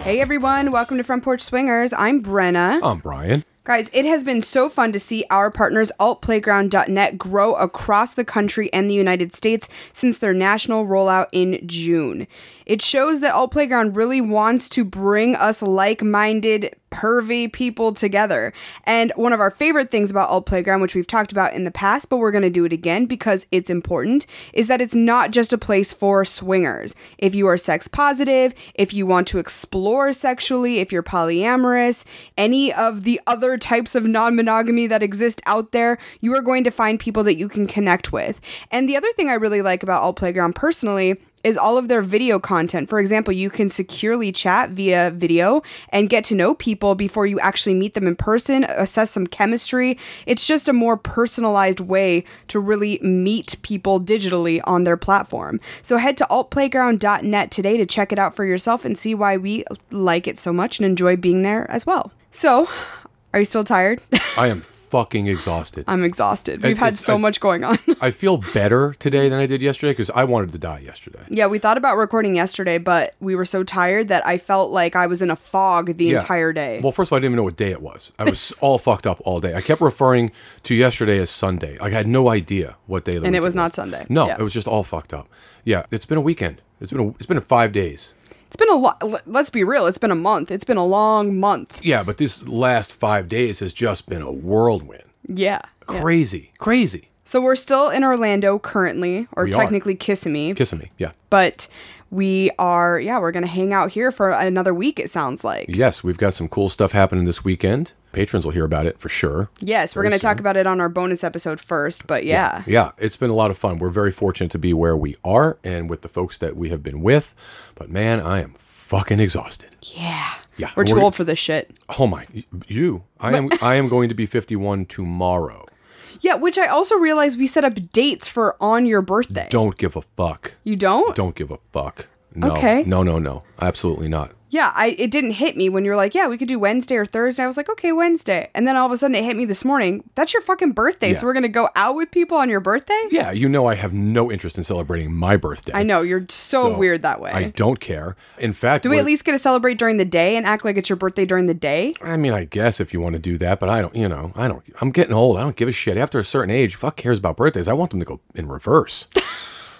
Hey everyone, welcome to Front Porch Swingers. I'm Brenna. I'm Brian. Guys, it has been so fun to see our partners altplayground.net grow across the country and the United States since their national rollout in June. It shows that Alt Playground really wants to bring us like-minded pervy people together. And one of our favorite things about Alt Playground, which we've talked about in the past, but we're going to do it again because it's important, is that it's not just a place for swingers. If you are sex positive, if you want to explore sexually, if you're polyamorous, any of the other types of non monogamy that exist out there, you are going to find people that you can connect with. And the other thing I really like about Alt Playground personally is all of their video content. For example, you can securely chat via video and get to know people before you actually meet them in person, assess some chemistry. It's just a more personalized way to really meet people digitally on their platform. So head to altplayground.net today to check it out for yourself and see why we like it so much and enjoy being there as well. So, are you still tired? I am fucking exhausted. I'm exhausted. We've had it's- so I- much going on. I feel better today than I did yesterday because I wanted to die yesterday. Yeah, we thought about recording yesterday, but we were so tired that I felt like I was in a fog the Yeah. entire day. Well, first of all, I didn't even know what day it was. I was all fucked up all day. I kept referring to yesterday as Sunday. I had no idea what day. of the And week it was not Sunday. No, Yeah. it was just all fucked up. Yeah, it's been a weekend. It's been a, it's been five days. It's been a lot. Let's be real. It's been a month. It's been a long month. Yeah, but this last five days has just been a whirlwind. Yeah. yeah. Crazy, crazy. So we're still in Orlando currently, or We are. technically Kissimmee, Kissing me. Yeah. but we are, yeah, we're going to hang out here for another week, it sounds like. Yes, we've got some cool stuff happening this weekend. Patrons will hear about it for sure. Yes, we're going to talk about it on our bonus episode first, but yeah. Yeah, it's been a lot of fun. We're very fortunate to be where we are and with the folks that we have been with. But man, I am fucking exhausted. Yeah. Yeah, We're too we're- old for this shit. Oh my, you! I am I am going to be 51 tomorrow. Yeah, which I also realized we set up dates for on your birthday. Don't give a fuck. You don't? Don't give a fuck. No, Okay. no, no, no. Absolutely not. Yeah, I it didn't hit me when you were like, yeah, we could do Wednesday or Thursday. I was like, okay, Wednesday. And then all of a sudden it hit me this morning. That's your fucking birthday. So we're going to go out with people on your birthday? Yeah, you know I have no interest in celebrating my birthday. I know, you're so, So, weird that way. I don't care. In fact, do we at least get to celebrate during the day and act like it's your birthday during the day? I mean, I guess if you want to do that, but I don't, you know, I don't, I'm getting old. I don't give a shit. After a certain age, fuck cares about birthdays. I want them to go in reverse.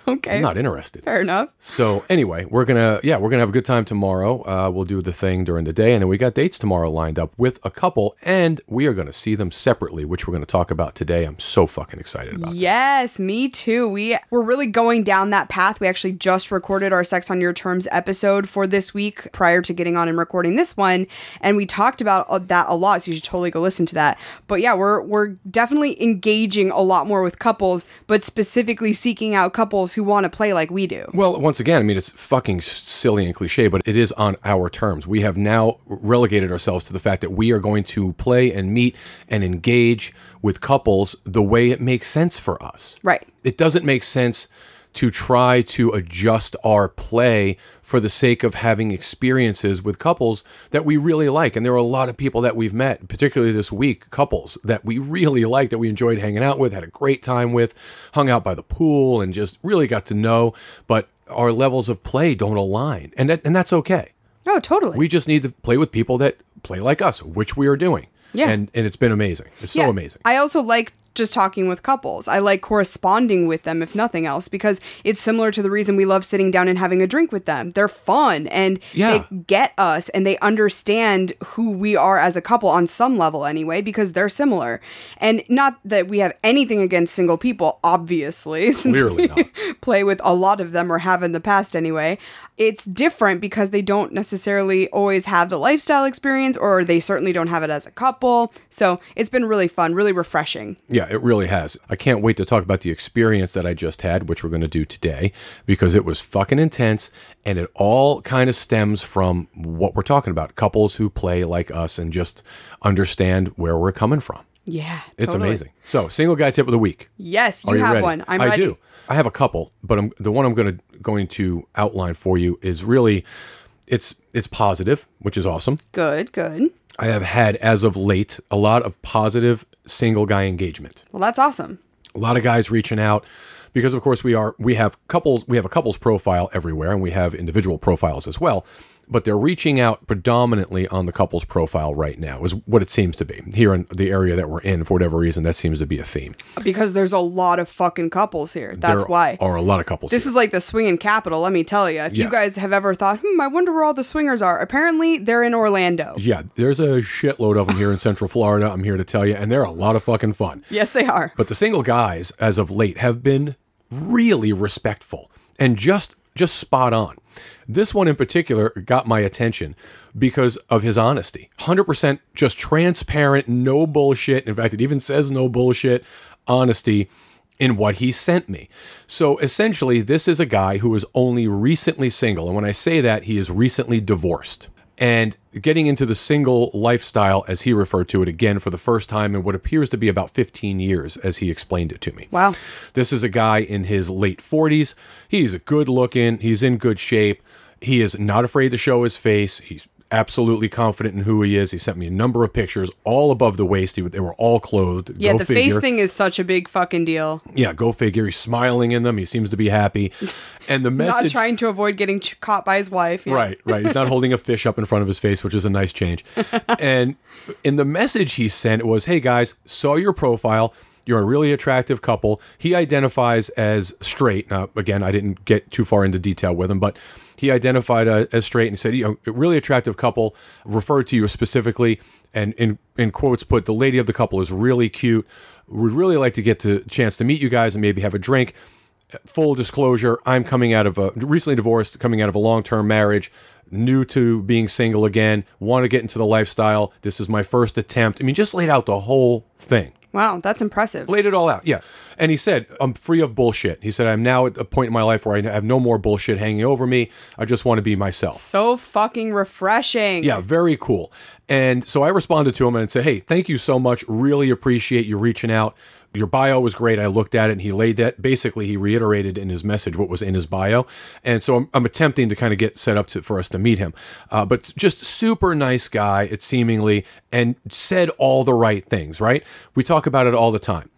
Okay. I'm not interested. Fair enough. So anyway, we're gonna, yeah, we're gonna have a good time tomorrow. Uh, we'll do the thing during the day, and then we got dates tomorrow lined up with a couple, and we are gonna see them separately, which we're gonna talk about today. I'm so fucking excited about. Yes, me too. We we're really going down that path. We actually just recorded our Sex on Your Terms episode for this week prior to getting on and recording this one, and we talked about uh, that a lot. So you should totally go listen to that. But yeah, we're we're definitely engaging a lot more with couples, but specifically seeking out couples who want to play like we do. Well, once again, I mean, it's fucking silly and cliche, but it is on our terms. We have now relegated ourselves to the fact that we are going to play and meet and engage with couples the way it makes sense for us. Right. It doesn't make sense to try to adjust our play for the sake of having experiences with couples that we really like. And there are a lot of people that we've met, particularly this week, couples that we really like, that we enjoyed hanging out with, had a great time with, hung out by the pool, and just really got to know. But our levels of play don't align. And, that, and that's okay. Oh, totally. We just need to play with people that play like us, which we are doing. Yeah. And, and it's been amazing. It's so amazing. I also like just talking with couples. I like corresponding with them, if nothing else, because it's similar to the reason we love sitting down and having a drink with them. They're fun and Yeah. they get us and they understand who we are as a couple on some level, anyway, because they're similar. And not that we have anything against single people, obviously, since Clearly we not. play with a lot of them or have in the past anyway. It's different because they don't necessarily always have the lifestyle experience or they certainly don't have it as a couple. So it's been really fun, really refreshing. Yeah, Yeah, it really has. I can't wait to talk about the experience that I just had, which we're going to do today, because it was fucking intense and it all kind of stems from what we're talking about couples who play like us and just understand where we're coming from. Yeah. It's totally. amazing. So, single guy tip of the week. Yes, you, you have ready? one. I'm I ready. do. I have a couple, but I'm, the one I'm going to going to outline for you is really it's it's positive, which is awesome. Good, good. I have had as of late a lot of positive single guy engagement. Well, that's awesome. A lot of guys reaching out because of course we are we have couples we have a couples profile everywhere and we have individual profiles as well. But they're reaching out predominantly on the couples profile right now, is what it seems to be. Here in the area that we're in, for whatever reason, that seems to be a theme. Because there's a lot of fucking couples here. That's there why. are a lot of couples. This here. is like the swinging capital, let me tell you. If Yeah. you guys have ever thought, hmm, I wonder where all the swingers are, apparently they're in Orlando. Yeah, there's a shitload of them here in Central Florida. I'm here to tell you, and they're a lot of fucking fun. Yes, they are. But the single guys, as of late, have been really respectful and just just spot on. This one in particular got my attention because of his honesty. 100% just transparent, no bullshit. In fact, it even says no bullshit honesty in what he sent me. So essentially, this is a guy who is only recently single. And when I say that, he is recently divorced. And getting into the single lifestyle, as he referred to it again for the first time in what appears to be about 15 years, as he explained it to me. Wow. This is a guy in his late 40s. He's a good looking, he's in good shape. He is not afraid to show his face. He's absolutely confident in who he is. He sent me a number of pictures, all above the waist. He, they were all clothed. Yeah, go the figure. face thing is such a big fucking deal. Yeah, go figure. He's smiling in them. He seems to be happy. And the message. Not trying to avoid getting ch- caught by his wife. Yeah. Right, right. He's not holding a fish up in front of his face, which is a nice change. and in the message he sent was, "Hey guys, saw your profile. You're a really attractive couple." He identifies as straight. Now, again, I didn't get too far into detail with him, but he identified uh, as straight and said, "You know, a really attractive couple." Referred to you specifically, and in in quotes, put the lady of the couple is really cute. Would really like to get the chance to meet you guys and maybe have a drink full disclosure, I'm coming out of a recently divorced, coming out of a long term marriage, new to being single again, want to get into the lifestyle. This is my first attempt. I mean, just laid out the whole thing. Wow, that's impressive. Laid it all out. Yeah. And he said, I'm free of bullshit. He said, I'm now at a point in my life where I have no more bullshit hanging over me. I just want to be myself. So fucking refreshing. Yeah, very cool. And so I responded to him and said, Hey, thank you so much. Really appreciate you reaching out. Your bio was great. I looked at it and he laid that. Basically, he reiterated in his message what was in his bio. And so I'm, I'm attempting to kind of get set up to, for us to meet him. Uh, but just super nice guy, it seemingly, and said all the right things, right? We talk about it all the time.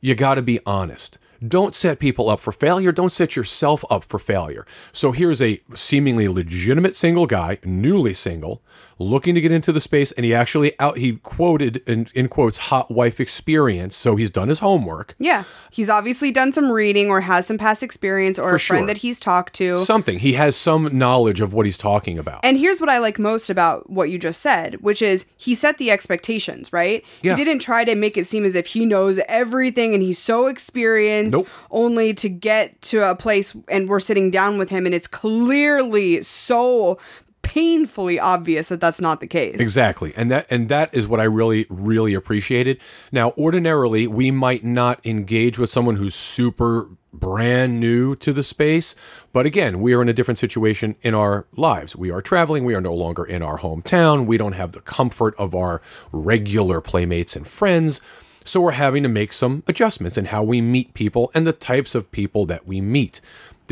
You got to be honest. Don't set people up for failure. Don't set yourself up for failure. So here's a seemingly legitimate single guy, newly single, looking to get into the space, and he actually out he quoted in, in quotes hot wife experience. So he's done his homework. Yeah. He's obviously done some reading or has some past experience or a sure. friend that he's talked to. Something. He has some knowledge of what he's talking about. And here's what I like most about what you just said, which is he set the expectations, right? Yeah. He didn't try to make it seem as if he knows everything and he's so experienced, Nope. only to get to a place and we're sitting down with him and it's clearly so painfully obvious that that's not the case. Exactly. And that and that is what I really really appreciated. Now, ordinarily, we might not engage with someone who's super brand new to the space, but again, we are in a different situation in our lives. We are traveling, we are no longer in our hometown, we don't have the comfort of our regular playmates and friends. So we're having to make some adjustments in how we meet people and the types of people that we meet.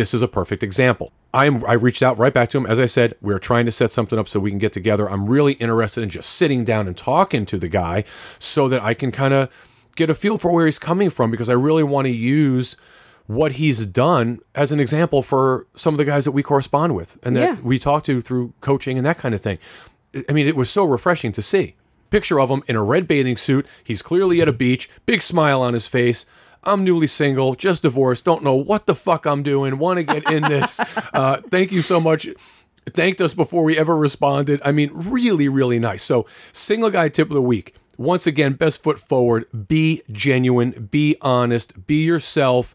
This is a perfect example. I'm, I reached out right back to him. As I said, we're trying to set something up so we can get together. I'm really interested in just sitting down and talking to the guy so that I can kind of get a feel for where he's coming from because I really want to use what he's done as an example for some of the guys that we correspond with and that Yeah. we talk to through coaching and that kind of thing. I mean, it was so refreshing to see. Picture of him in a red bathing suit. He's clearly at a beach, big smile on his face. I'm newly single, just divorced, don't know what the fuck I'm doing, want to get in this. uh, thank you so much. Thanked us before we ever responded. I mean, really, really nice. So, single guy tip of the week. Once again, best foot forward. Be genuine, be honest, be yourself,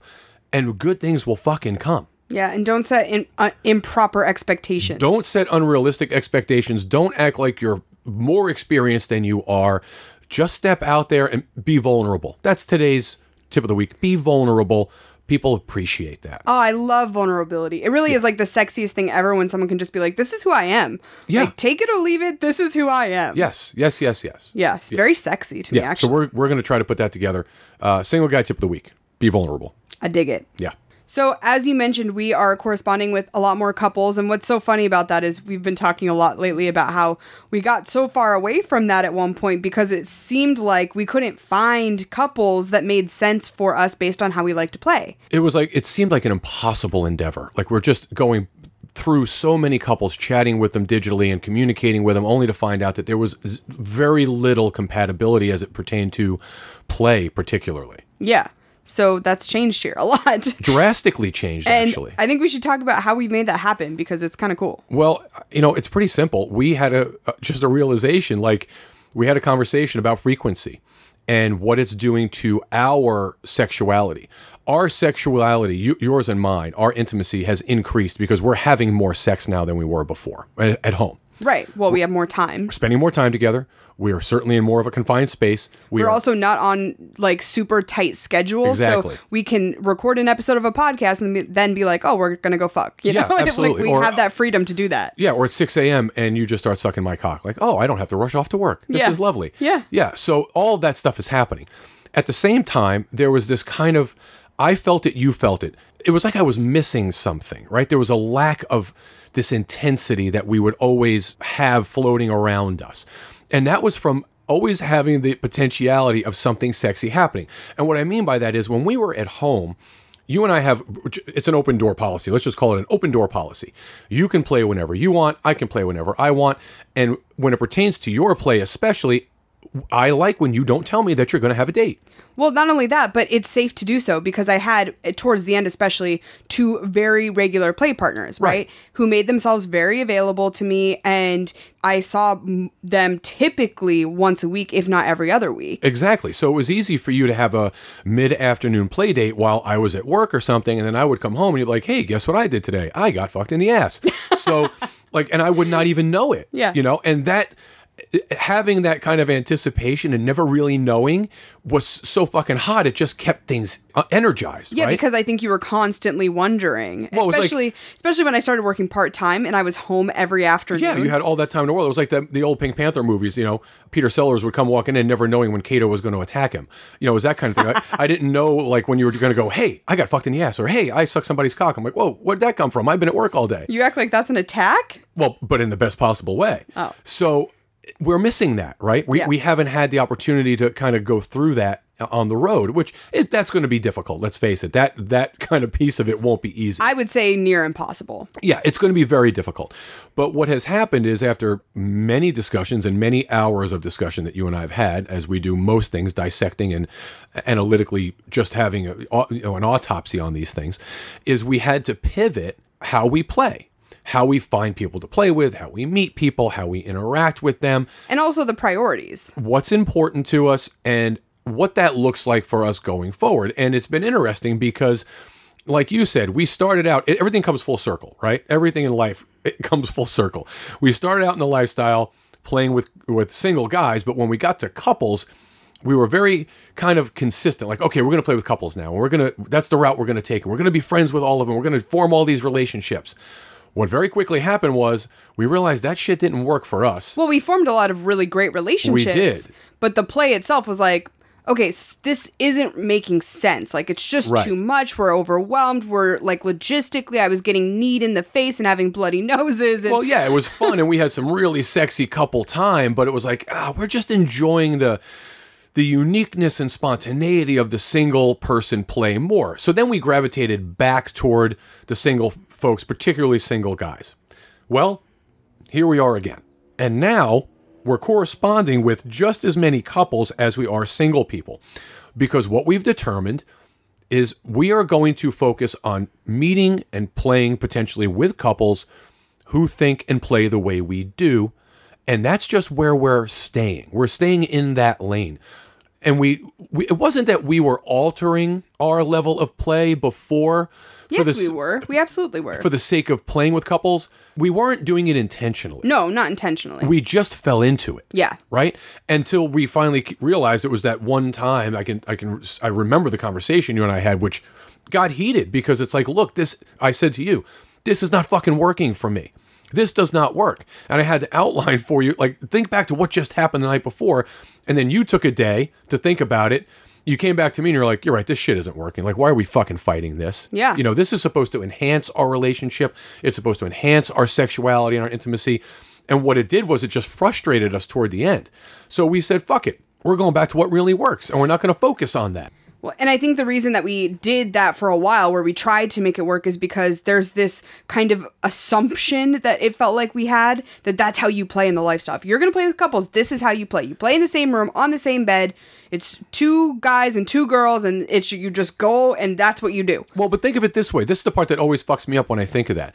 and good things will fucking come. Yeah, and don't set in, uh, improper expectations. Don't set unrealistic expectations. Don't act like you're more experienced than you are. Just step out there and be vulnerable. That's today's tip of the week. Be vulnerable. People appreciate that. Oh, I love vulnerability. It really is like the sexiest thing ever when someone can just be like, "This is who I am." Yeah. Like, take it or leave it. This is who I am. Yes, yes, yes, yes. Yeah, it's very sexy to me. Yeah. Actually, So we're we're going to try to put that together. Uh, single guy tip of the week. Be vulnerable. I dig it. Yeah. So, as you mentioned, we are corresponding with a lot more couples. And what's so funny about that is we've been talking a lot lately about how we got so far away from that at one point because it seemed like we couldn't find couples that made sense for us based on how we like to play. It was like it seemed like an impossible endeavor. Like we're just going through so many couples, chatting with them digitally and communicating with them, only to find out that there was very little compatibility as it pertained to play, particularly. Yeah. So, that's changed here a lot. Drastically changed, And actually. I think we should talk about how we made that happen because it's kind of cool. Well, you know, it's pretty simple. We had a just a realization like we had a conversation about frequency and what it's doing to our sexuality. Our sexuality, you, yours and mine, our intimacy has increased because we're having more sex now than we were before at, at home. Right. Well, we have more time. Spending more time together. We are certainly in more of a confined space. We We're are, also not on like super tight schedules, Exactly. so we can record an episode of a podcast and be- then be like, "Oh, we're gonna go fuck." You Yeah, know, Like, absolutely. we Or- have that freedom to do that. Yeah, or it's 6 a.m. and you just start sucking my cock. Like, oh, I don't have to rush off to work. This Yeah. is lovely. Yeah. Yeah. So all that stuff is happening. At the same time, there was this kind of, I felt it, you felt it. It was like I was missing something, right? There was a lack of this intensity that we would always have floating around us. And that was from always having the potentiality of something sexy happening. And what I mean by that is when we were at home, you and I have it's an open door policy. Let's just call it an open door policy. You can play whenever you want, I can play whenever I want, and when it pertains to your play especially, I like when you don't tell me that you're going to have a date. Well, not only that, but it's safe to do so because I had eh, towards the end, especially two very regular play partners, right, Right. who made themselves very available to me, and I saw them typically once a week, if not every other week. Exactly. So it was easy for you to have a mid-afternoon play date while I was at work or something, and then I would come home and you'd be like, "Hey, guess what I did today? I got fucked in the ass." So, like, and I would not even know it. Yeah. You know, and that having that kind of anticipation and never really knowing was so fucking hot. It just kept things uh, energized. Yeah, right? because I think you were constantly wondering, Well, was like- especially especially when I started working part time and I was home every afternoon. Yeah, you had all that time in the world. It was like the, the old Pink Panther movies. You know, Peter Sellers would come walking in, never knowing when Cato was going to attack him. You know, it was that kind of thing. I, I didn't know like when you were going to go, "Hey, I got fucked in the ass," or "Hey, I sucked somebody's cock." I'm like, "Whoa, where'd that come from? I've been at work all day." You act like that's an attack? Well, but in the best possible way. Oh. So we're missing that, right? We, Yeah. we haven't had the opportunity to kind of go through that uh, on the road, which it, that's going to be difficult. Let's face it. That that kind of piece of it won't be easy. I would say near impossible. Yeah, it's going to be very difficult. But what has happened is after many discussions and many hours of discussion that you and I have had, as we do most things, dissecting and analytically just having a, you know, an autopsy on these things, is we had to pivot how we play, how we find people to play with, how we meet people, how we interact with them, And also the priorities. what's important to us and what that looks like for us going forward. And it's been interesting because, like you said, we started out, everything comes full circle, right? Everything in life it comes full circle. We started out in the lifestyle playing with, with single guys, but when we got to couples, we were very kind of consistent like okay we're going to play with couples now we're going to that's the route we're going to take and we're going to be friends with all of them we're going to form all these relationships what very quickly happened was we realized that shit didn't work for us Well, we formed a lot of really great relationships. We did. But the play itself was like, okay, s- this isn't making sense. Like, it's just Right. too much. We're overwhelmed. We're like, logistically, I was getting kneed in the face and having bloody noses. And Well, yeah, it was fun, and we had some really sexy couple time. But it was like, ah, we're just enjoying the the uniqueness and spontaneity of the single person play more. So then we gravitated back toward the single folks, particularly single guys. Well, here we are again, and now we're corresponding with just as many couples as we are single people, because what we've determined is we are going to focus on meeting and playing potentially with couples who think and play the way we do. And that's just where we're staying. We're staying in that lane. And we, we it wasn't that we were altering our level of play before Yes, for the, we were. We absolutely were. for the sake of playing with couples. We weren't doing it intentionally. no, not intentionally. We just fell into it. yeah. right until we finally realized it was that one time i can i can i remember the conversation you and i had which got heated because it's like look this i said to you this is not fucking working for me this does not work and i had to outline for you like think back to what just happened the night before and then you took a day to think about it you came back to me and you're like you're right this shit isn't working like why are we fucking fighting this Yeah. you know this is supposed to enhance our relationship it's supposed to enhance our sexuality and our intimacy and what it did was it just frustrated us toward the end. So we said, fuck it. We're going back to what really works and we're not going to focus on that. Well, and I think the reason that we did that for a while, where we tried to make it work, is because there's this kind of assumption that it felt like we had that that's how you play in the lifestyle. If you're going to play with couples, this is how you play. You play in the same room, on the same bed. It's two guys and two girls, and it's you just go, and that's what you do. Well, but think of it this way. This is the part that always fucks me up when I think of that.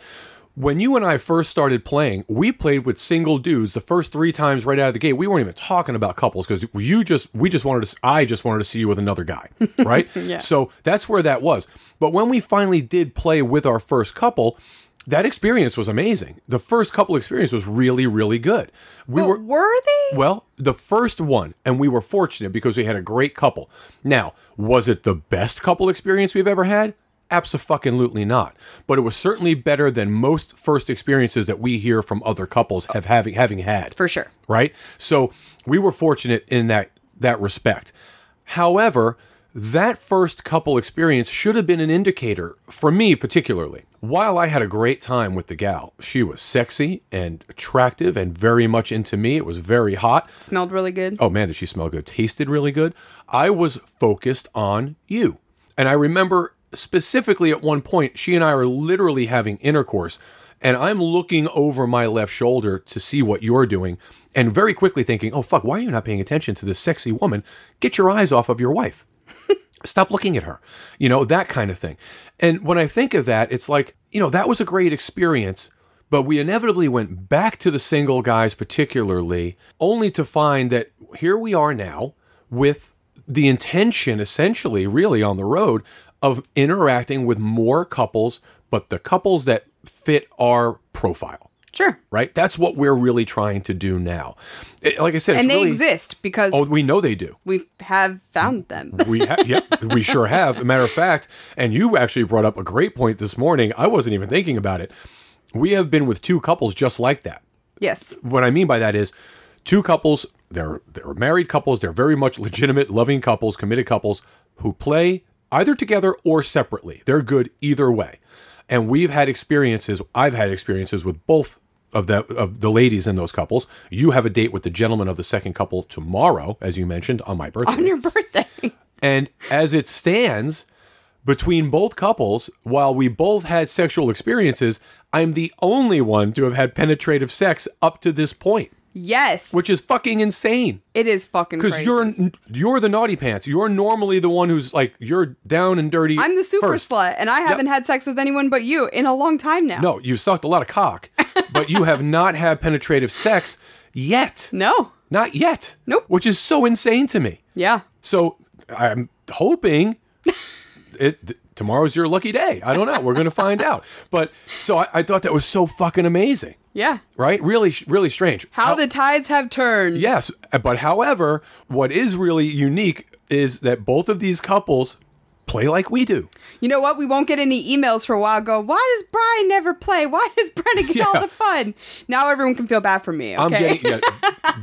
When you and I first started playing, we played with single dudes the first three times right out of the gate. We weren't even talking about couples because you just, we just wanted to, I just wanted to see you with another guy, right? Yeah. So that's where that was. But when we finally did play with our first couple, that experience was amazing. The first couple experience was really, really good. We But were, were they? well, the first one, and we were fortunate because we had a great couple. Now, was it the best couple experience we've ever had? Absolutely not. But it was certainly better than most first experiences that we hear from other couples have having having had. For sure. Right? So we were fortunate in that that respect. However, that first couple experience should have been an indicator for me particularly. While I had a great time with the gal, she was sexy and attractive and very much into me. It was very hot. Smelled really good. Oh man, did she smell good? Tasted really good. I was focused on you. And I remember specifically at one point, she and I are literally having intercourse, and I'm looking over my left shoulder to see what you're doing, and very quickly thinking, oh fuck, why are you not paying attention to this sexy woman? Get your eyes off of your wife. Stop looking at her. You know, that kind of thing. And when I think of that, it's like, you know, that was a great experience, but we inevitably went back to the single guys, particularly, only to find that here we are now with the intention, essentially, really on the road, of interacting with more couples, but the couples that fit our profile. Sure. Right? That's what we're really trying to do now. It- like I said, it's And they really, exist because Oh, we know they do. we have found them. We ha- yep, we sure have. A matter of fact, and you actually brought up a great point this morning. I wasn't even thinking about it. We have been with two couples just like that. yes. What I mean by that is two couples, they're they're married couples, they're very much legitimate, loving couples, committed couples who play either together or separately. They're good either way. And we've had experiences, I've had experiences with both of the of the ladies in those couples. You have a date with the gentleman of the second couple tomorrow, as you mentioned, on my birthday. On your birthday. And as it stands, between both couples, while we both had sexual experiences, I'm the only one to have had penetrative sex up to this point, yes. which is fucking insane. it is fucking Because you're you're the naughty pants. You're normally the one who's like you're down and dirty. I'm the super first. slut, and I haven't had sex with anyone but you in a long time now. No, you sucked a lot of cock, but you have not had penetrative sex yet. No. Not yet. Nope. Which is so insane to me. Yeah. So I'm hoping it th- tomorrow's your lucky day. I don't know. We're gonna find out. But so I, I thought that was so fucking amazing, Yeah. right? Really, really strange. How the tides have turned. yes, but however, what is really unique is that both of these couples play like we do. You know what? We won't get any emails for a while. Go, why does Brian never play? Why does Brenna get all the fun? Now everyone can feel bad for me. Okay. I'm getting. Yeah,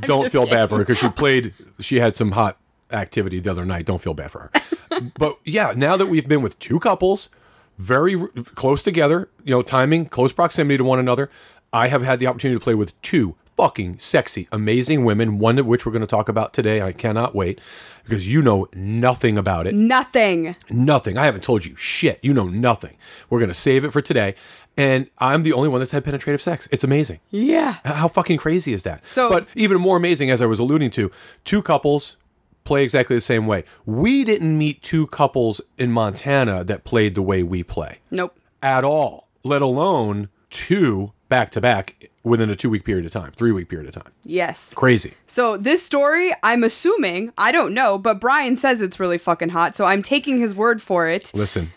don't feel bad for her because she played. She had some hot activity the other night. Don't feel bad for her. but yeah, now that we've been with two couples, very r- close together, you know, timing, close proximity to one another, I have had the opportunity to play with two fucking sexy, amazing women. One of which we're going to talk about today. I cannot wait because you know nothing about it. Nothing. Nothing. I haven't told you shit. You know nothing. We're going to save it for today. And I'm the only one that's had penetrative sex. It's amazing. Yeah. How fucking crazy is that? So- but even more amazing, as I was alluding to, two couples play exactly the same way. We didn't meet two couples in Montana that played the way we play Nope. at all, let alone two back to back within a two week period of time, three week period of time. Yes. Crazy. So this story, I'm assuming, I don't know, but Brian says it's really fucking hot, so I'm taking his word for it. Listen,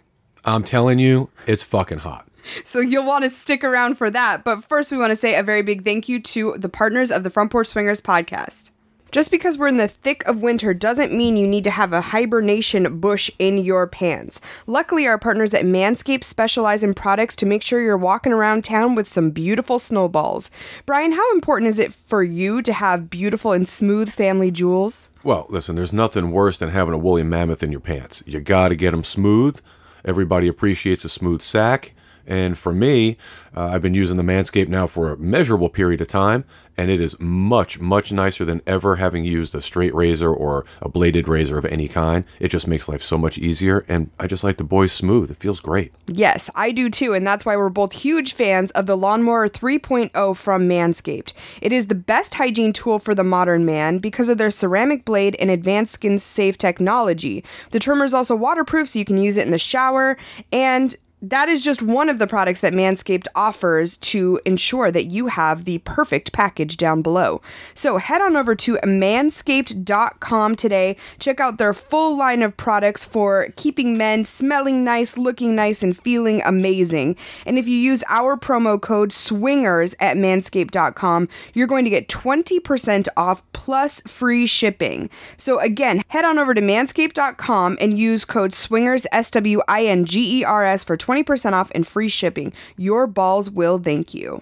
I'm telling you, it's fucking hot. So you'll want to stick around for that. But first, we want to say a very big thank you to the partners of the Front Porch Swingers podcast. Just because we're in the thick of winter doesn't mean you need to have a hibernation bush in your pants. Luckily, our partners at Manscaped specialize in products to make sure you're walking around town with some beautiful snowballs. Brian, how important is it for you to have beautiful and smooth family jewels? Well, listen, there's nothing worse than having a woolly mammoth in your pants. You got to get them smooth. Everybody appreciates a smooth sack. And for me, uh, I've been using the Manscaped now for a measurable period of time, and it is much, much nicer than ever having used a straight razor or a bladed razor of any kind. It just makes life so much easier, and I just like the boys smooth. It feels great. Yes, I do too, and that's why we're both huge fans of the Lawnmower 3.0 from Manscaped. It is the best hygiene tool for the modern man because of their ceramic blade and advanced skin safe technology. The trimmer is also waterproof, so you can use it in the shower, and that is just one of the products that Manscaped offers to ensure that you have the perfect package down below. So head on over to manscaped.com today. Check out their full line of products for keeping men smelling nice, looking nice, and feeling amazing. And if you use our promo code SWINGERS at manscaped.com, you're going to get 20% off plus free shipping. So again, head on over to manscaped.com and use code SWINGERS, S W I N G E R S, for 20% off and free shipping. Your balls will thank you.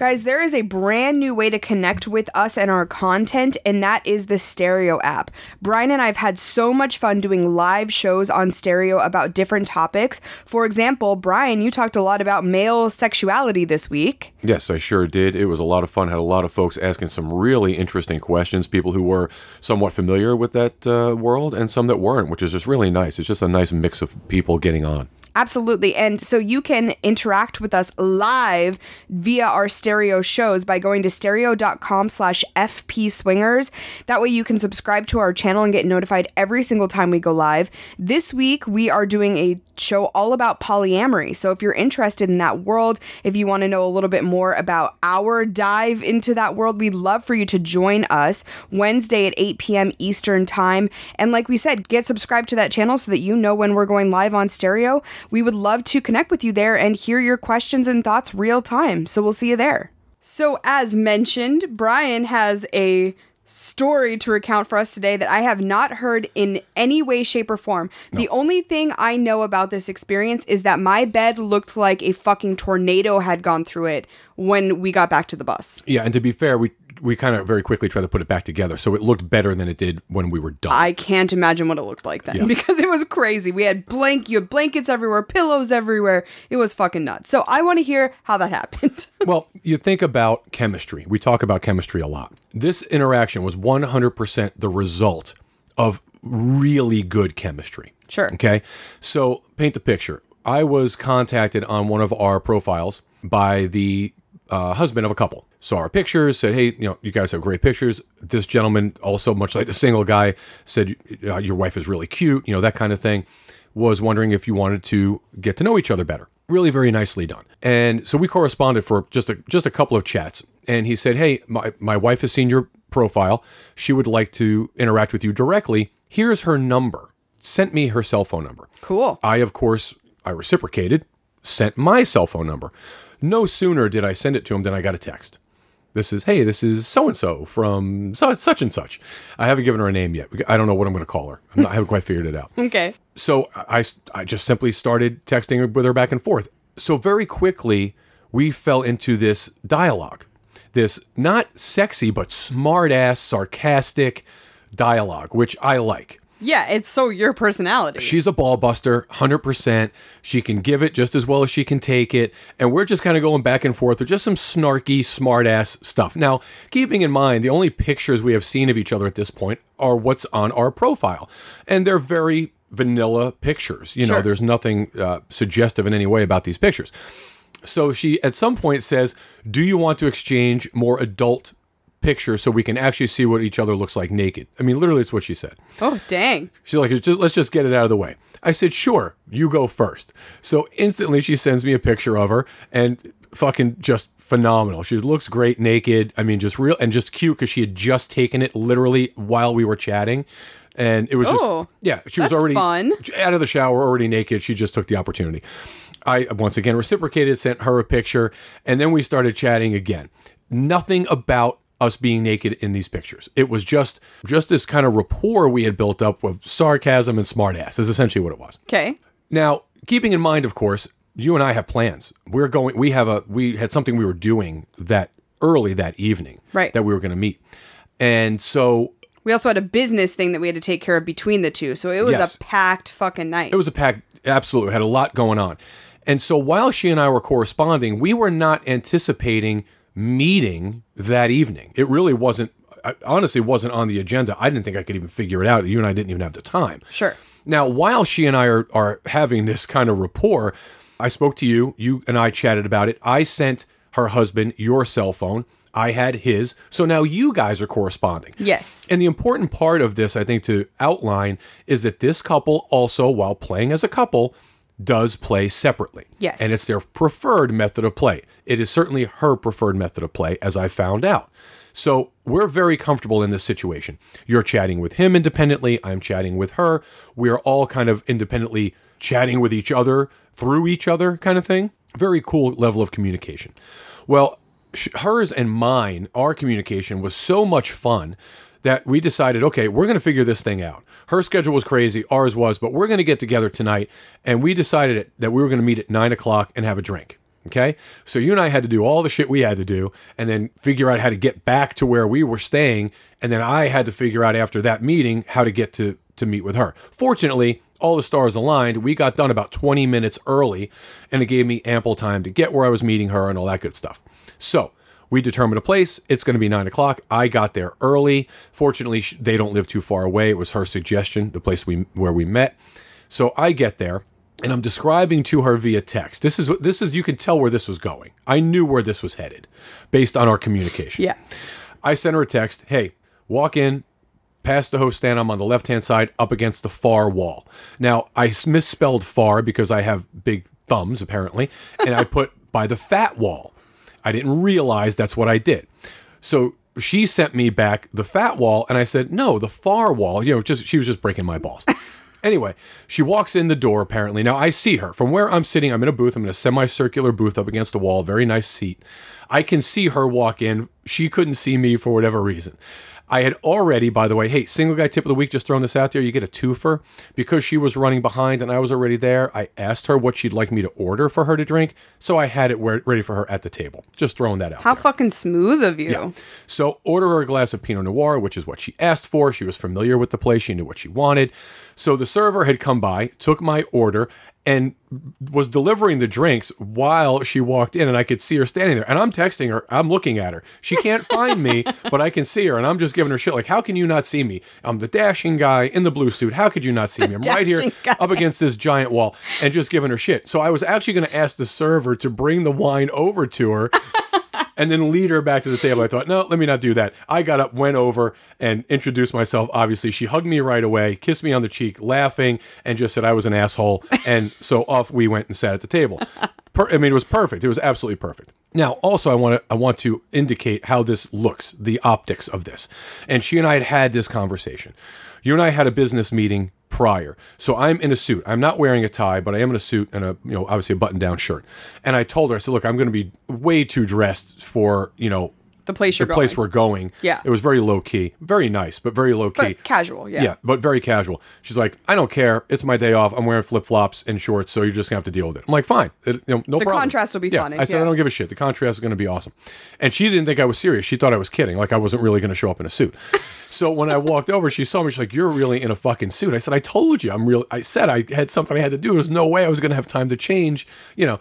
Guys, there is a brand new way to connect with us and our content, and that is the Stereo app. Brian and I have had so much fun doing live shows on Stereo about different topics. For example, Brian, you talked a lot about male sexuality this week. Yes, I sure did. It was a lot of fun. Had a lot of folks asking some really interesting questions, people who were somewhat familiar with that uh, world and some that weren't, which is just really nice. It's just a nice mix of people getting on. Absolutely. And so you can interact with us live via our stereo shows by going to stereo.com slash FP swingers. That way you can subscribe to our channel and get notified every single time we go live. This week we are doing a show all about polyamory. So if you're interested in that world, if you want to know a little bit more about our dive into that world, we'd love for you to join us Wednesday at 8 p.m. Eastern Time. And like we said, get subscribed to that channel so that you know when we're going live on stereo. We would love to connect with you there and hear your questions and thoughts real time. So we'll see you there. So, as mentioned, Brian has a story to recount for us today that I have not heard in any way, shape, or form. The only thing I know about this experience is that my bed looked like a fucking tornado had gone through it when we got back to the bus. Yeah, and to be fair, we we kind of very quickly tried to put it back together, so it looked better than it did when we were done. I can't imagine what it looked like then Yeah. because it was crazy. We had blank, you had blankets everywhere, pillows everywhere. It was fucking nuts. So I want to hear how that happened. well, you think about chemistry. We talk about chemistry a lot. This interaction was 100% the result of really good chemistry. Sure. Okay. So, paint the picture. I was contacted on one of our profiles by the uh, husband of a couple. Saw our pictures, said, "Hey, you know, you guys have great pictures." This gentleman, also much like the single guy, said, uh, "Your wife is really cute," you know, that kind of thing. Was wondering if you wanted to get to know each other better. Really, very nicely done. And so we corresponded for just a just a couple of chats. And he said, "Hey, my my wife has seen your profile. She would like to interact with you directly. Here's her number." Sent me her cell phone number. cool. I, of course, I reciprocated, sent my cell phone number. No sooner did I send it to him than I got a text. This is, hey, this is so and so from su- such and such. I haven't given her a name yet. I don't know what I'm going to call her. I'm not, I haven't quite figured it out. Okay. So I, I just simply started texting with her back and forth. So very quickly, we fell into this dialogue, this not sexy, but smart ass, sarcastic dialogue, which I like. Yeah, it's so your personality. She's a ball buster, 100%. She can give it just as well as she can take it. And we're just kind of going back and forth with just some snarky, smart ass stuff. Now, keeping in mind, the only pictures we have seen of each other at this point are what's on our profile. And they're very vanilla pictures. You know, Sure. there's nothing uh, suggestive in any way about these pictures. So she at some point says, Do you want to exchange more adult pictures so we can actually see what each other looks like naked? I mean, literally, it's what she said. oh, dang. She's like, just, let's just get it out of the way. I said, sure, you go first. So instantly she sends me a picture of her and fucking just phenomenal. She looks great naked. I mean, just real and just cute because she had just taken it literally while we were chatting. And it was Oh, just, yeah, she was already fun. out of the shower, already naked. She just took the opportunity. I once again reciprocated, sent her a picture, and then we started chatting again. Nothing about us being naked in these pictures. It was just just this kind of rapport we had built up with sarcasm and smartass is essentially what it was. Okay. Now, keeping in mind, of course, you and I have plans. We're going. We have a. We had something we were doing that early that evening. Right. That we were going to meet, and so We also had a business thing that we had to take care of between the two. So it was Yes. a packed fucking night. it was a packed. Absolutely, had a lot going on, and so while she and I were corresponding, we were not anticipating meeting that evening. It really wasn't. I- Honestly, wasn't on the agenda. I didn't think I could even figure it out. You and I didn't even have the time. Sure. Now, while she and I are, are having this kind of rapport, I spoke to you. You and I chatted about it. I sent her husband your cell phone. I had his. So now you guys are corresponding. Yes. And the important part of this, I think, to outline is that this couple also, while playing as a couple, does play separately. Yes. And it's their preferred method of play. It is certainly her preferred method of play, as I found out. So we're very comfortable in this situation. You're chatting with him independently. I'm chatting with her. We are all kind of independently chatting with each other through each other, kind of thing. Very cool level of communication. Well, hers and mine, our communication was so much fun that we decided, okay, we're going to figure this thing out. Her schedule was crazy, ours was, but we're going to get together tonight. And we decided that we were going to meet at nine o'clock and have a drink. Okay. So you and I had to do all the shit we had to do and then figure out how to get back to where we were staying. And then I had to figure out after that meeting how to get to, to meet with her. Fortunately, all the stars aligned. We got done about 20 minutes early and it gave me ample time to get where I was meeting her and all that good stuff. So we determined a place. It's going to be nine o'clock. I got there early. Fortunately, they don't live too far away. It was her suggestion, the place we where we met. So I get there and I'm describing to her via text. This is what this is. You can tell where this was going. I knew where this was headed, based on our communication. Yeah. I sent her a text. Hey, walk in, past the host stand. I'm on the left hand side, up against the far wall. Now I misspelled far because I have big thumbs apparently, and I put by the fat wall. I didn't realize that's what I did. So she sent me back the fat wall, and I said no, the far wall. You know, just she was just breaking my balls. Anyway, she walks in the door apparently. Now I see her from where I'm sitting. I'm in a booth. I'm in a semicircular booth up against the wall, very nice seat. I can see her walk in. She couldn't see me for whatever reason. I had already, by the way, hey, single guy tip of the week, just throwing this out there, you get a twofer. Because she was running behind and I was already there, I asked her what she'd like me to order for her to drink. So I had it ready for her at the table. Just throwing that out How there. fucking smooth of you. So order her a glass of Pinot Noir, which is what she asked for. She was familiar with the place. She knew what she wanted. So the server had come by, took my order, and was delivering the drinks while she walked in, and I could see her standing there. And I'm texting her. I'm looking at her. She can't find me, but I can see her, and I'm just giving her shit. Like, how can you not see me? I'm the dashing guy in the blue suit. How could you not see me? I'm right here guy. up against this giant wall, and just giving her shit. So I was actually going to ask the server to bring the wine over to her and then lead her back to the table. I thought, no, let me not do that. I got up, went over, and introduced myself. Obviously, she hugged me right away, kissed me on the cheek, laughing, and just said I was an asshole. And so off we went and sat at the table. Per- I mean, it was perfect. It was absolutely perfect. Now, also, I want to I want to indicate how this looks, the optics of this. And she and I had had this conversation. You and I had a business meeting prior. So I'm in a suit. I'm not wearing a tie, but I am in a suit and a you know obviously a button down shirt. And I told her, I said, look, I'm going to be way too dressed for you know The place you're the place we're going. Yeah. it was very low key, very nice, but very low key. But casual, yeah. Yeah, but very casual. She's like, I don't care. It's my day off. I'm wearing flip flops and shorts, so you're just gonna have to deal with it. I'm like, fine. It- you know, no The problem. The contrast will be yeah, funny, I said, yeah. I don't give a shit. The contrast is gonna be awesome. And she didn't think I was serious. She thought I was kidding. Like I wasn't really gonna show up in a suit. so when I walked over, she saw me. She's like, You're really in a fucking suit. I said, I told you, I'm real. I said I had something I had to do. There's no way I was gonna have time to change. You know.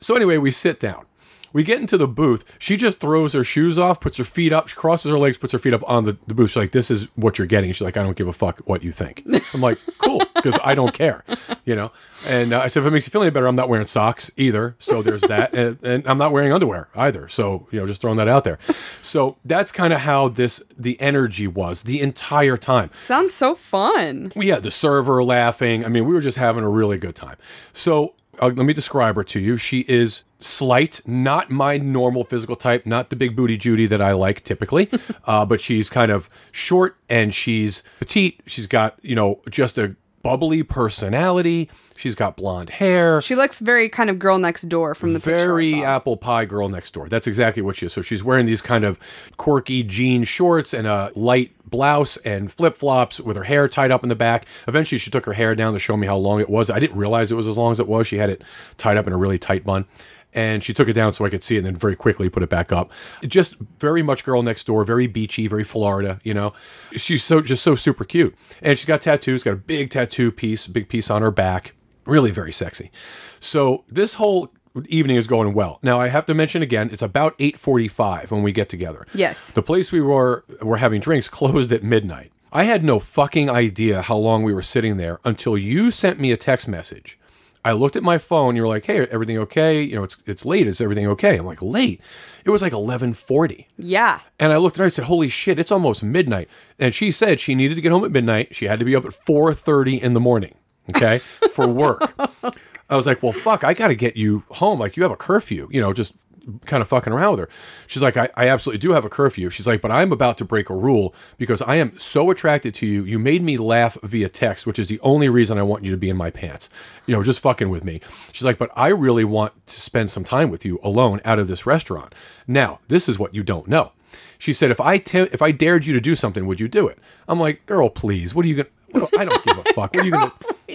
So anyway, we sit down. We get into the booth. She just throws her shoes off, puts her feet up, she crosses her legs, puts her feet up on the, the booth. She's like, This is what you're getting. She's like, I don't give a fuck what you think. I'm like, Cool, because I don't care, you know? And uh, I said, If it makes you feel any better, I'm not wearing socks either. So there's that. and, and I'm not wearing underwear either. So, you know, just throwing that out there. So that's kind of how this, the energy was the entire time. Sounds so fun. We had the server laughing. I mean, we were just having a really good time. So uh, let me describe her to you. She is slight, not my normal physical type, not the big booty Judy that I like typically, uh, but she's kind of short and she's petite. She's got, you know, just a bubbly personality. She's got blonde hair. She looks very kind of girl next door from the very apple pie girl next door. That's exactly what she is. So she's wearing these kind of quirky jean shorts and a light blouse and flip flops with her hair tied up in the back. Eventually, she took her hair down to show me how long it was. I didn't realize it was as long as it was. She had it tied up in a really tight bun. And she took it down so I could see it and then very quickly put it back up. Just very much girl next door, very beachy, very Florida, you know. She's so just so super cute. And she's got tattoos, got a big tattoo piece, big piece on her back. Really very sexy. So this whole evening is going well. Now I have to mention again, it's about 8:45 when we get together. Yes. The place we were were having drinks closed at midnight. I had no fucking idea how long we were sitting there until you sent me a text message. I looked at my phone. You were like, "Hey, everything okay? You know, it's it's late. Is everything okay?" I'm like, "Late." It was like 11:40. Yeah. And I looked at her. And I said, "Holy shit! It's almost midnight." And she said she needed to get home at midnight. She had to be up at 4:30 in the morning. Okay, for work. I was like, "Well, fuck! I got to get you home. Like you have a curfew. You know, just." kind of fucking around with her. She's like, I, I absolutely do have a curfew. She's like, but I'm about to break a rule because I am so attracted to you. You made me laugh via text, which is the only reason I want you to be in my pants. You know, just fucking with me. She's like, but I really want to spend some time with you alone out of this restaurant. Now, this is what you don't know. She said, if I if I dared you to do something, would you do it? I'm like, girl, please. What are you I don't give a fuck. What are you gonna?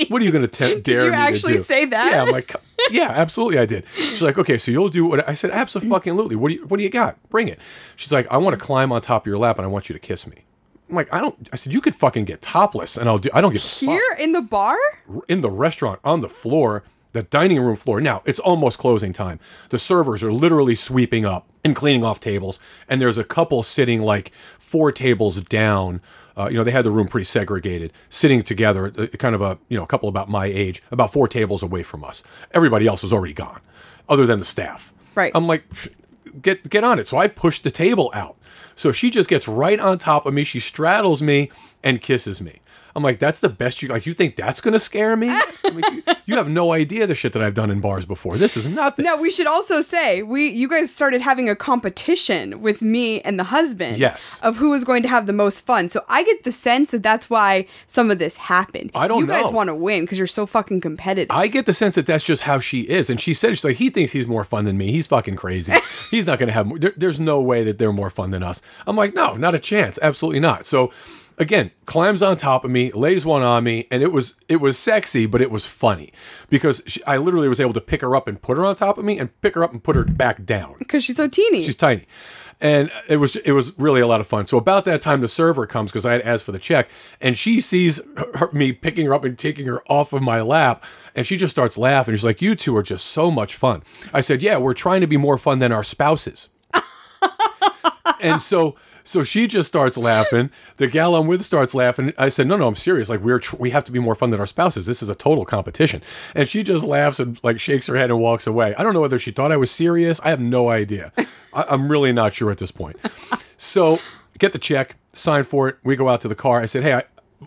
What are you gonna te- dare you me actually to do? say that? Yeah, I'm like, yeah, absolutely, I did. She's like, okay, so you'll do what I said. Absolutely. What do you What do you got? Bring it. She's like, I want to climb on top of your lap and I want you to kiss me. I'm like, I don't. I said, you could fucking get topless and I'll do. I don't give a fuck Here in the bar? in the restaurant on the floor, the dining room floor. Now, it's almost closing time. The servers are literally sweeping up and cleaning off tables, and there's a couple sitting like four tables down. Uh, you know, they had the room pretty segregated, sitting together, uh, kind of a, you know, a couple about my age, about four tables away from us. Everybody else was already gone, other than the staff. Right. I'm like, get get on it. So I pushed the table out. So she just gets right on top of me. She straddles me and kisses me. I'm like, that's the best you like. You think that's gonna scare me? I mean, you, you have no idea the shit that I've done in bars before. This is nothing. Now we should also say we you guys started having a competition with me and the husband. Yes. Of who was going to have the most fun. So I get the sense that that's why some of this happened. I don't You guys want to win because you're so fucking competitive. I get the sense that that's just how she is, and she said she's like he thinks he's more fun than me. He's fucking crazy. he's not gonna have. More, there, there's no way that they're more fun than us. I'm like, no, not a chance. Absolutely not. So. Again, climbs on top of me, lays one on me, and it was it was sexy, but it was funny because she, I literally was able to pick her up and put her on top of me, and pick her up and put her back down. Because she's so teeny. She's tiny, and it was it was really a lot of fun. So about that time, the server comes because I had asked for the check, and she sees her, her- me picking her up and taking her off of my lap, and she just starts laughing. She's like, "You two are just so much fun." I said, "Yeah, we're trying to be more fun than our spouses." and so so she just starts laughing. The gal I'm with starts laughing. I said, "No, no, I'm serious. Like we're tr- we have to be more fun than our spouses. This is a total competition." And she just laughs and like shakes her head and walks away. I don't know whether she thought I was serious. I have no idea. I- I'm really not sure at this point. So get the check, sign for it. We go out to the car. I said, "Hey, I,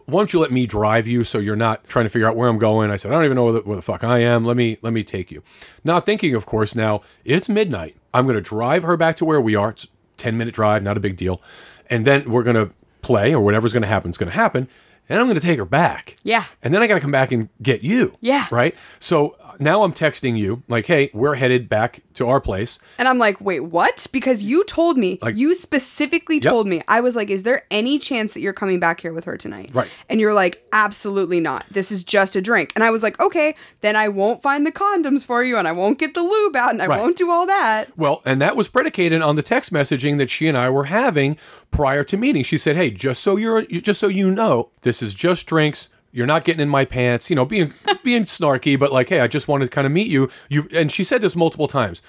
why don't you let me drive you so you're not trying to figure out where I'm going?" I said, "I don't even know where the, where the fuck I am. Let me let me take you." Not thinking, of course, now it's midnight. I'm going to drive her back to where we are. It's 10 minute drive, not a big deal. And then we're going to play or whatever's going to happen is going to happen. And I'm going to take her back. Yeah. And then I got to come back and get you. Yeah. Right. So now I'm texting you like, hey, we're headed back to our place. And I'm like, wait, what? Because you told me, Like- you specifically told me, I was like, is there any chance that you're coming back here with her tonight? Right. And you're like, absolutely not. This is just a drink. And I was like, okay, then I won't find the condoms for you and I won't get the lube out and I Right. won't do all that. Well, and that was predicated on the text messaging that she and I were having prior to meeting. She said, "Hey, just so you're just so you know, this is just drinks. You're not getting in my pants." You know, being being snarky, but like, "Hey, I just wanted to kind of meet you." You and she said this multiple times.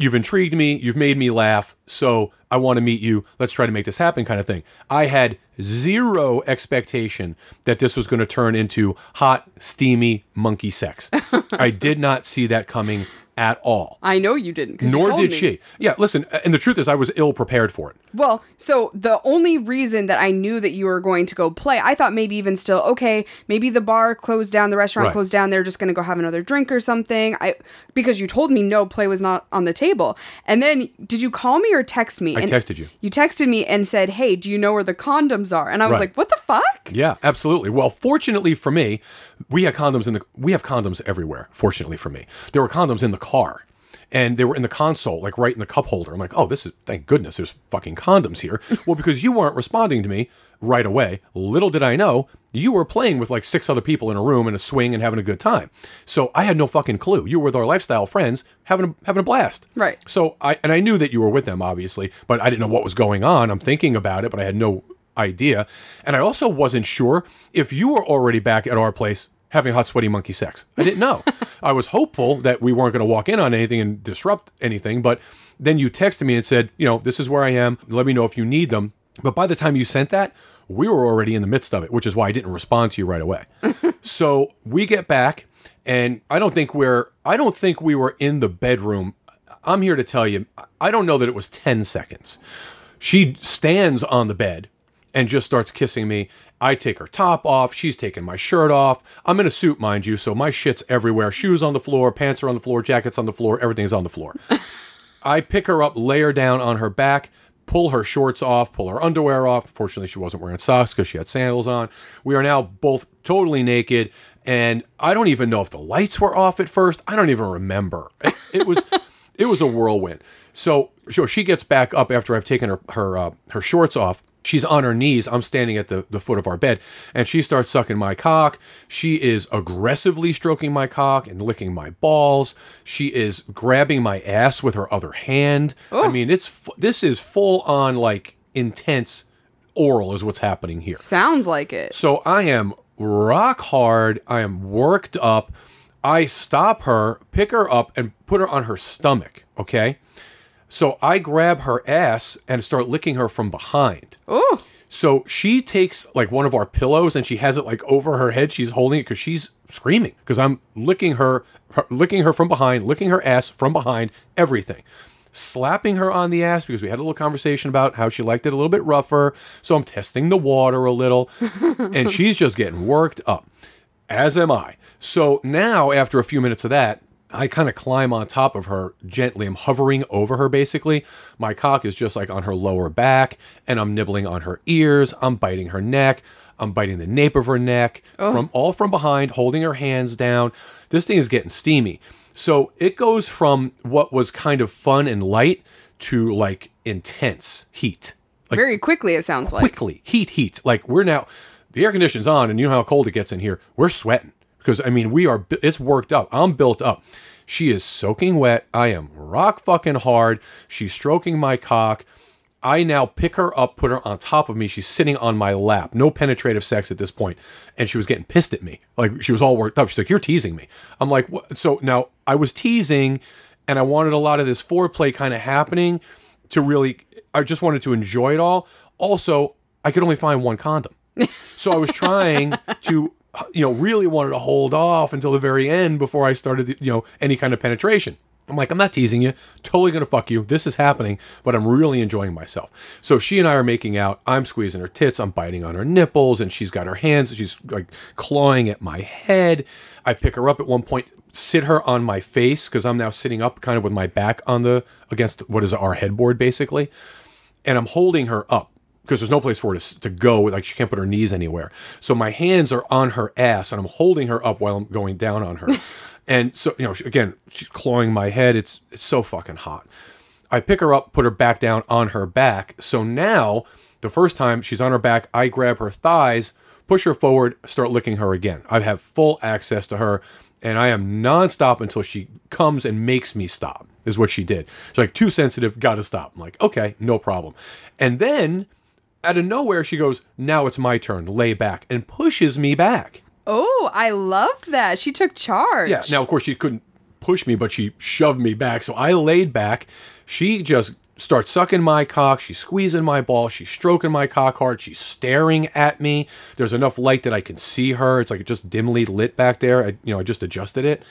You've intrigued me, you've made me laugh, so I want to meet you. Let's try to make this happen kind of thing. I had zero expectation that this was going to turn into hot, steamy monkey sex. I did not see that coming at all. I know you didn't. you Nor told did me. she. Yeah, listen, and the truth is, I was ill prepared for it. Well, so the only reason that I knew that you were going to go play, I thought maybe even still, okay, maybe the bar closed down, the restaurant Right. closed down, they're just going to go have another drink or something. I because you told me no play was not on the table. And then did you call me or text me? I and texted you. You texted me and said, "Hey, do you know where the condoms are?" And I was Right. like, "What the fuck?" Yeah, absolutely. Well, fortunately for me, we had condoms in the we have condoms everywhere. Fortunately for me, there were condoms in the car, and they were in the console, like right in the cup holder. I'm like, oh, this is thank goodness there's fucking condoms here. well, because you weren't responding to me right away. Little did I know you were playing with like six other people in a room in a swing and having a good time. So I had no fucking clue. You were with our lifestyle friends having a, having a blast. Right. So I and I knew that you were with them, obviously, but I didn't know what was going on. I'm thinking about it, but I had no idea. And I also wasn't sure if you were already back at our place having hot, sweaty monkey sex. I didn't know. I was hopeful that we weren't going to walk in on anything and disrupt anything, but then you texted me and said, you know, this is where I am. Let me know if you need them. But by the time you sent that, we were already in the midst of it, which is why I didn't respond to you right away. so we get back, and I don't think we're I don't think we were in the bedroom. I'm here to tell you, I don't know that it was 10 seconds. She stands on the bed and just starts kissing me. I take her top off. She's taking my shirt off. I'm in a suit, mind you, so my shit's everywhere. Shoes on the floor, pants are on the floor, jackets on the floor, everything's on the floor. I pick her up, lay her down on her back, pull her shorts off, pull her underwear off. Fortunately, she wasn't wearing socks because she had sandals on. We are now both totally naked, and I don't even know if the lights were off at first. I don't even remember. It, it was it was a whirlwind. So, so she gets back up after I've taken her her uh, her shorts off. She's on her knees. I'm standing at the, the foot of our bed, and she starts sucking my cock. She is aggressively stroking my cock and licking my balls. She is grabbing my ass with her other hand. I mean, it's this is full on like intense oral is what's happening here. Sounds like it. So I am rock hard. I am worked up. I stop her, pick her up, and put her on her stomach. Okay. So I grab her ass and start licking her from behind. Oh, So she takes like one of our pillows and she has it like over her head. She's holding it because she's screaming because I'm licking her, her, licking her from behind, licking her ass from behind, everything. Slapping her on the ass because we had a little conversation about how she liked it a little bit rougher. So I'm testing the water a little, and she's just getting worked up, as am I. So now, after a few minutes of that, I kind of climb on top of her gently. I'm hovering over her basically. My cock is just like on her lower back, and I'm nibbling on her ears. I'm biting her neck. I'm biting the nape of her neck oh. from all from behind, holding her hands down. This thing is getting steamy. So it goes from what was kind of fun and light to like intense heat. Like very quickly it sounds like. quickly heat heat like we're now the air conditioning's on and you know how cold it gets in here we're sweating because i mean we are it's worked up. I'm built up. She is soaking wet. I am rock fucking hard. She's stroking my cock. I now pick her up put her on top of me. She's sitting on my lap. No penetrative sex at this point. And she was getting pissed at me. Like she was all worked up. She's like you're teasing me. I'm like what? so now i was teasing and i wanted a lot of this foreplay kind of happening to really I just wanted to enjoy it all. Also, I could only find one condom. So I was trying to you know, really wanted to hold off until the very end before I started, you know, any kind of penetration. I'm like, I'm not teasing you. Totally gonna fuck you. This is happening, but I'm really enjoying myself. So she and I are making out. I'm squeezing her tits. I'm biting on her nipples, and she's got her hands. She's like clawing at my head. I pick her up at one point, sit her on my face because I'm now sitting up, kind of with my back on the against what is our headboard, basically, and I'm holding her up because there's no place for her to, to go. Like she can't put her knees anywhere. So my hands are on her ass and I'm holding her up while I'm going down on her. and so, you know, she- again, she's clawing my head. It's, it's so fucking hot. I pick her up, put her back down on her back. So now, the first time she's on her back, I grab her thighs, push her forward, start licking her again. I have full access to her, and I am nonstop until she comes and makes me stop, is what she did. She's like, too sensitive, gotta stop. I'm like, okay, no problem. And then, out of nowhere, she goes, now it's my turn, lay back, and pushes me back. Oh, I love that. She took charge. Yeah. Now, of course, she couldn't push me, but she shoved me back. So I laid back. She just starts sucking my cock. She's squeezing my ball. She's stroking my cock hard. She's staring at me. There's enough light that I can see her. It's like just dimly lit back there. I, you know, I just adjusted it.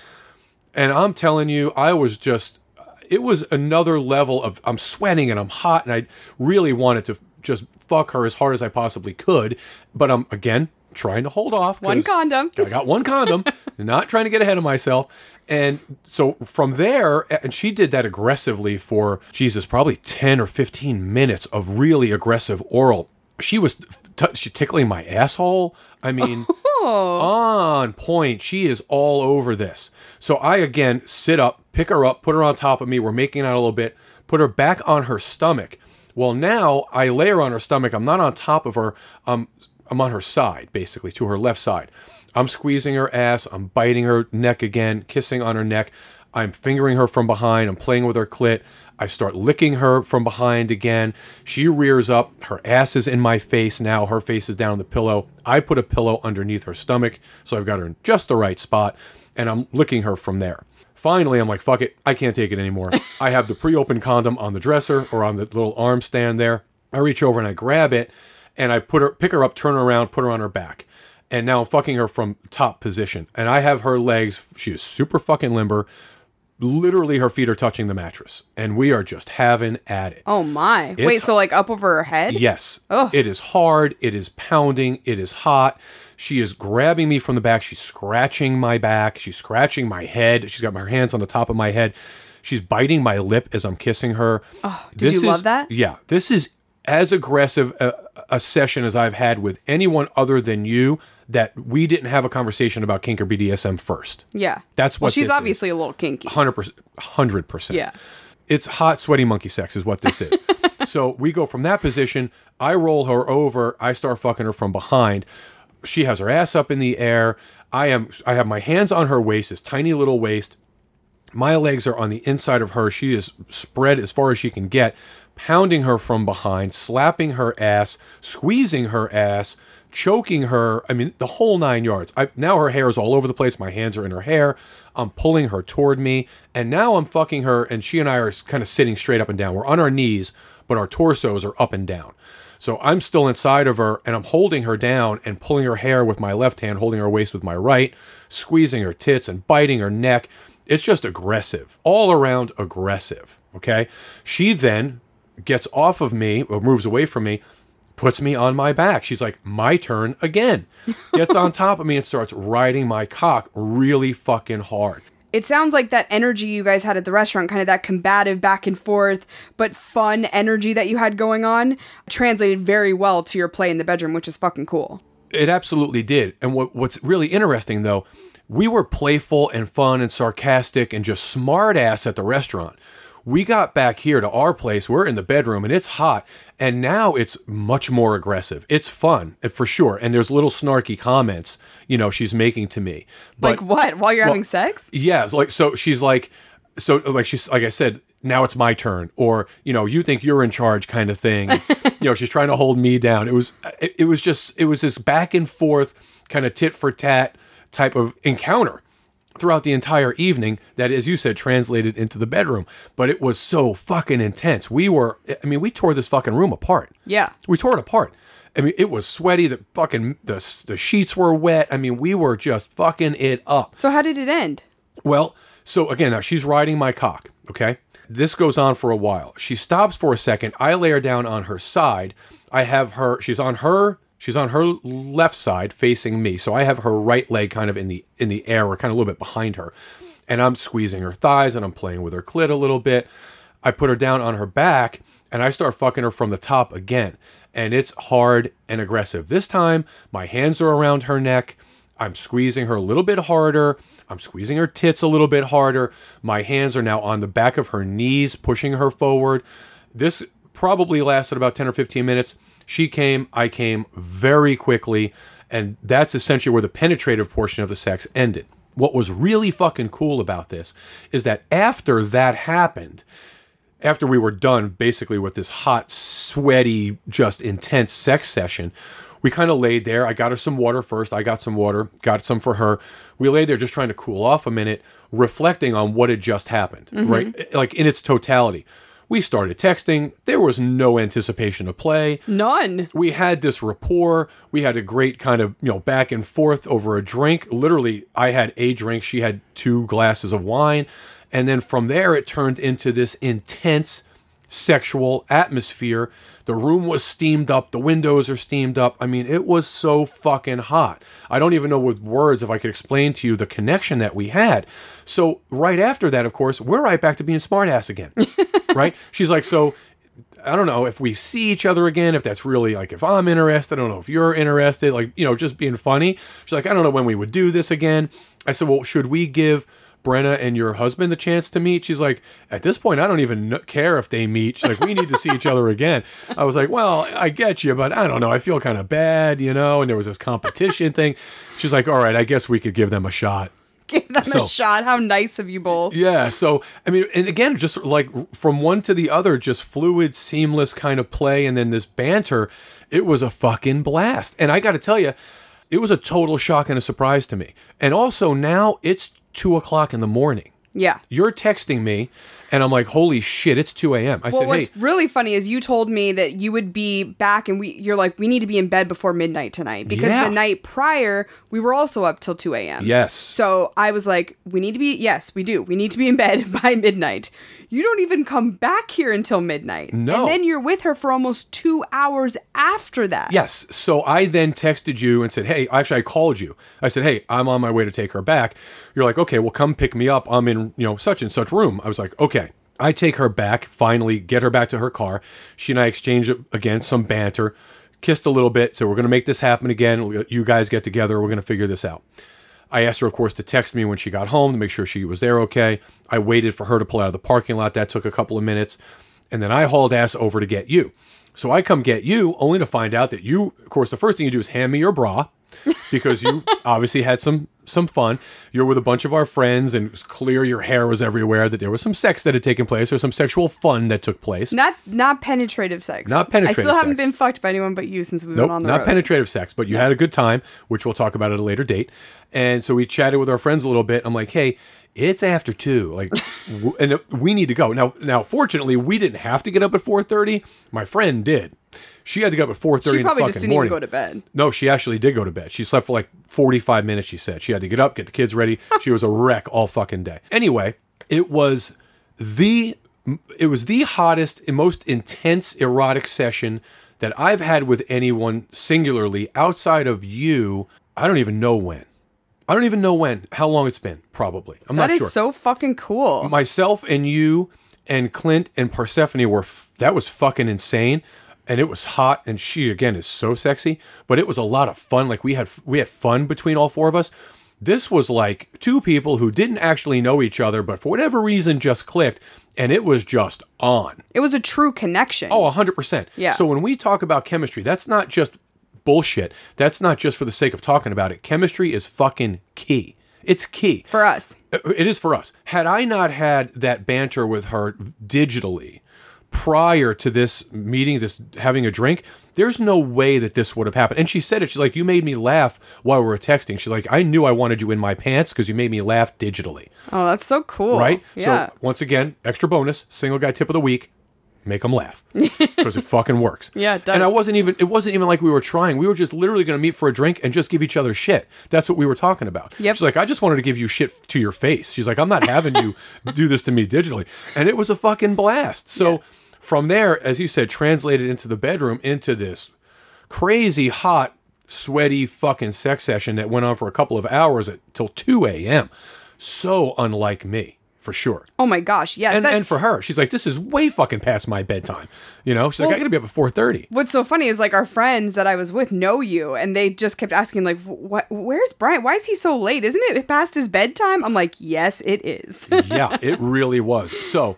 And I'm telling you, I was just, it was another level of, I'm sweating and I'm hot and I really wanted to just fuck her as hard as I possibly could. But I'm, again, trying to hold off. One condom. I got one condom, not trying to get ahead of myself. And so from there, and she did that aggressively for Jesus, probably 10 or 15 minutes of really aggressive oral. She was t- she tickling my asshole. I mean, oh. on point. She is all over this. So I again sit up, pick her up, put her on top of me. We're making out a little bit, put her back on her stomach. Well, now I lay her on her stomach. I'm not on top of her. Um, I'm on her side, basically, to her left side. I'm squeezing her ass. I'm biting her neck again, kissing on her neck. I'm fingering her from behind. I'm playing with her clit. I start licking her from behind again. She rears up. Her ass is in my face now. Her face is down on the pillow. I put a pillow underneath her stomach, so I've got her in just the right spot, and I'm licking her from there. Finally, I'm like, fuck it. I can't take it anymore. I have the pre opened condom on the dresser or on the little arm stand there. I reach over and I grab it and I put her, pick her up, turn her around, put her on her back. And now I'm fucking her from top position. And I have her legs, she is super fucking limber. Literally, her feet are touching the mattress. And we are just having at it. Oh my. Wait, so like up over her head? Yes. Ugh. It is hard. It is pounding. It is hot. She is grabbing me from the back. She's scratching my back. She's scratching my head. She's got her hands on the top of my head. She's biting my lip as I'm kissing her. Oh, did you love that? Yeah. This is as aggressive a, a session as I've had with anyone other than you that we didn't have a conversation about kink or BDSM first. Yeah. That's what Well, she's this is. obviously a little kinky. 100%. 100%. Yeah. It's hot, sweaty monkey sex, is what this is. so we go from that position. I roll her over. I start fucking her from behind. She has her ass up in the air. I am. I have my hands on her waist, this tiny little waist. My legs are on the inside of her. She is spread as far as she can get, pounding her from behind, slapping her ass, squeezing her ass, choking her. I mean, the whole nine yards. I, now her hair is all over the place. My hands are in her hair. I'm pulling her toward me. And now I'm fucking her, and she and I are kind of sitting straight up and down. We're on our knees, but our torsos are up and down. So I'm still inside of her, and I'm holding her down and pulling her hair with my left hand, holding her waist with my right, squeezing her tits and biting her neck. It's just aggressive, all around aggressive. Okay. She then gets off of me or moves away from me, puts me on my back. She's like, my turn again. Gets on top of me and starts riding my cock really fucking hard. It sounds like that energy you guys had at the restaurant, kind of that combative back and forth, but fun energy that you had going on, translated very well to your play in the bedroom, which is fucking cool. It absolutely did. And what, what's really interesting, though, we were playful and fun and sarcastic and just smart ass at the restaurant. We got back here to our place. We're in the bedroom and it's hot. And now it's much more aggressive. It's fun eh, for sure. And there's little snarky comments, you know, she's making to me. But like what? While you're having sex? yeah, like so she's like so like she's like I said, now it's my turn or you know, you think you're in charge kind of thing. you know, she's trying to hold me down. It was it, it was just it was this back and forth kind of tit for tat type of encounter throughout the entire evening that as you said translated into the bedroom but it was so fucking intense we were i mean we tore this fucking room apart Yeah. we tore it apart i mean it was sweaty the fucking the, the sheets were wet i mean we were just fucking it up So how did it end? well, so again, now she's riding my cock, okay? This goes on for a while. She stops for a second. I lay her down on her side. I have her, she's on her, she's on her left side facing me. So I have her right leg kind of in the in the air or kind of a little bit behind her. And I'm squeezing her thighs and I'm playing with her clit a little bit. I put her down on her back and I start fucking her from the top again. And it's hard and aggressive. This time, my hands are around her neck. I'm squeezing her a little bit harder. I'm squeezing her tits a little bit harder. My hands are now on the back of her knees, pushing her forward. This probably lasted about 10 or 15 minutes. She came, I came very quickly, and that's essentially where the penetrative portion of the sex ended. What was really fucking cool about this is that after that happened, after we were done basically with this hot, sweaty, just intense sex session, we kind of laid there. I got her some water first. I got some water, got some for her. We laid there just trying to cool off a minute, reflecting on what had just happened, mm-hmm. right? Like in its totality. We started texting. There was no anticipation of play. None. We had this rapport. We had a great kind of, you know, back and forth over a drink. Literally, I had a drink. She had two glasses of wine. And then from there, it turned into this intense sexual atmosphere. The room was steamed up. The windows are steamed up. I mean, it was so fucking hot. I don't even know with words if I could explain to you the connection that we had. So, right after that, of course, we're right back to being smartass again. right? She's like, so I don't know if we see each other again, if that's really like if I'm interested, I don't know if you're interested, like, you know, just being funny. She's like, I don't know when we would do this again. I said, well, should we give Brenna and your husband the chance to meet? She's like, at this point, I don't even care if they meet. She's like, we need to see each other again. I was like, well, I get you, but I don't know. I feel kind of bad, you know, and there was this competition thing. She's like, all right, I guess we could give them a shot. Give them So- a shot. How nice of you both. Yeah. So, I mean, and again, just like from one to the other, just fluid, seamless kind of play. And then this banter, it was a fucking blast. And I got to tell you, it was a total shock and a surprise to me. And also now it's two o'clock in the morning. Yeah. You're texting me, and I'm like, holy shit, it's 2 a.m. I said, Well, said, what's hey, really funny is you told me that you would be back, and we you're like, we need to be in bed before midnight tonight because Yeah. the night prior we were also up till two a.m. yes. So I was like, we need to be yes, we do. We need to be in bed by midnight. You don't even come back here until midnight. No. And then you're with her for almost two hours after that. Yes. So I then texted you and said, "Hey, actually, I called you. I said, "Hey, I'm on my way to take her back." You're like, "Okay, well, come pick me up. I'm in, you know, such and such room." I was like, "Okay." I take her back. Finally, get her back to her car. She and I exchange again some banter, kissed a little bit. So we're gonna make this happen again. You guys get together. We're gonna figure this out. I asked her, of course, to text me when she got home to make sure she was there okay. I waited for her to pull out of the parking lot. That took a couple of minutes. And then I hauled ass over to get you. So I come get you only to find out that you, of course, the first thing you do is hand me your bra because you obviously had some some fun. You're with a bunch of our friends and it was clear your hair was everywhere, that there was some sex that had taken place or some sexual fun that took place. Not not penetrative sex. Not penetrative I still haven't sex. been fucked by anyone but you since we've Nope, been on the road. not road. penetrative sex, but you had a good time, which we'll talk about at a later date. And so we chatted with our friends a little bit. I'm like, hey, it's after two, like, w- and we need to go now. Now, fortunately, we didn't have to get up at 4:30. My friend did. She had to get up at 4:30 she in the probably fucking just didn't morning. even go to bed. No, she actually did go to bed. She slept for like 45 minutes, she said. She had to get up, get the kids ready. She was a wreck all fucking day. Anyway, it was the it was the hottest and most intense erotic session that I've had with anyone singularly outside of you. I don't even know when. I don't even know when, how long it's been, probably. I'm That not is sure. so fucking cool. Myself and you and Clint and Persephone were f- that was fucking insane and it was hot and she again is so sexy but it was a lot of fun like we had we had fun between all four of us this was like two people who didn't actually know each other but for whatever reason just clicked and it was just on it was a true connection. oh 100% Yeah. so when we talk about chemistry that's not just bullshit that's not just for the sake of talking about it chemistry is fucking key it's key for us. Uh, it is for us. Had I not had that banter with her digitally prior to this meeting, this having a drink, there's no way that this would have happened. And she said it. She's like, "You made me laugh while we were texting." She's like, "I knew I wanted you in my pants because you made me laugh digitally." Oh, that's so cool. Right? Yeah. So once again, extra bonus, single guy tip of the week. Make them laugh because it fucking works. Yeah, it does. And I wasn't even. It wasn't even like we were trying. We were just literally going to meet for a drink and just give each other shit. That's what we were talking about. Yep. She's like, I just wanted to give you shit to your face. She's like, I'm not having you do this to me digitally. And it was a fucking blast. So from there, as you said, translated into the bedroom into this crazy hot, sweaty fucking sex session that went on for a couple of hours at, till 2 a.m. So unlike me, for sure. oh my gosh. Yes. And, that- and for her, she's like, this is way fucking past my bedtime. You know, she's like, I gotta be up at 4.30. What's so funny is like our friends that I was with know you, and they just kept asking like, "What? Where's Brian? Why is he so late? Isn't it past his bedtime?" I'm like, "Yes, it is." yeah, it really was. So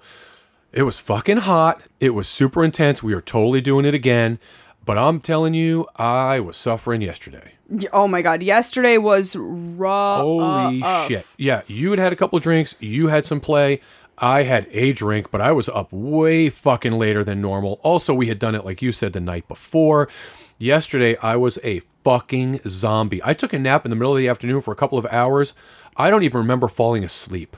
it was fucking hot. It was super intense. We are totally doing it again. But I'm telling you, I was suffering yesterday. Oh my god, yesterday was rough. Holy shit. Yeah, you had had a couple of drinks. You had some play. I had a drink, but I was up way fucking later than normal. Also, we had done it, like you said, the night before. Yesterday, I was a fucking zombie. I took a nap in the middle of the afternoon for a couple of hours. I don't even remember falling asleep.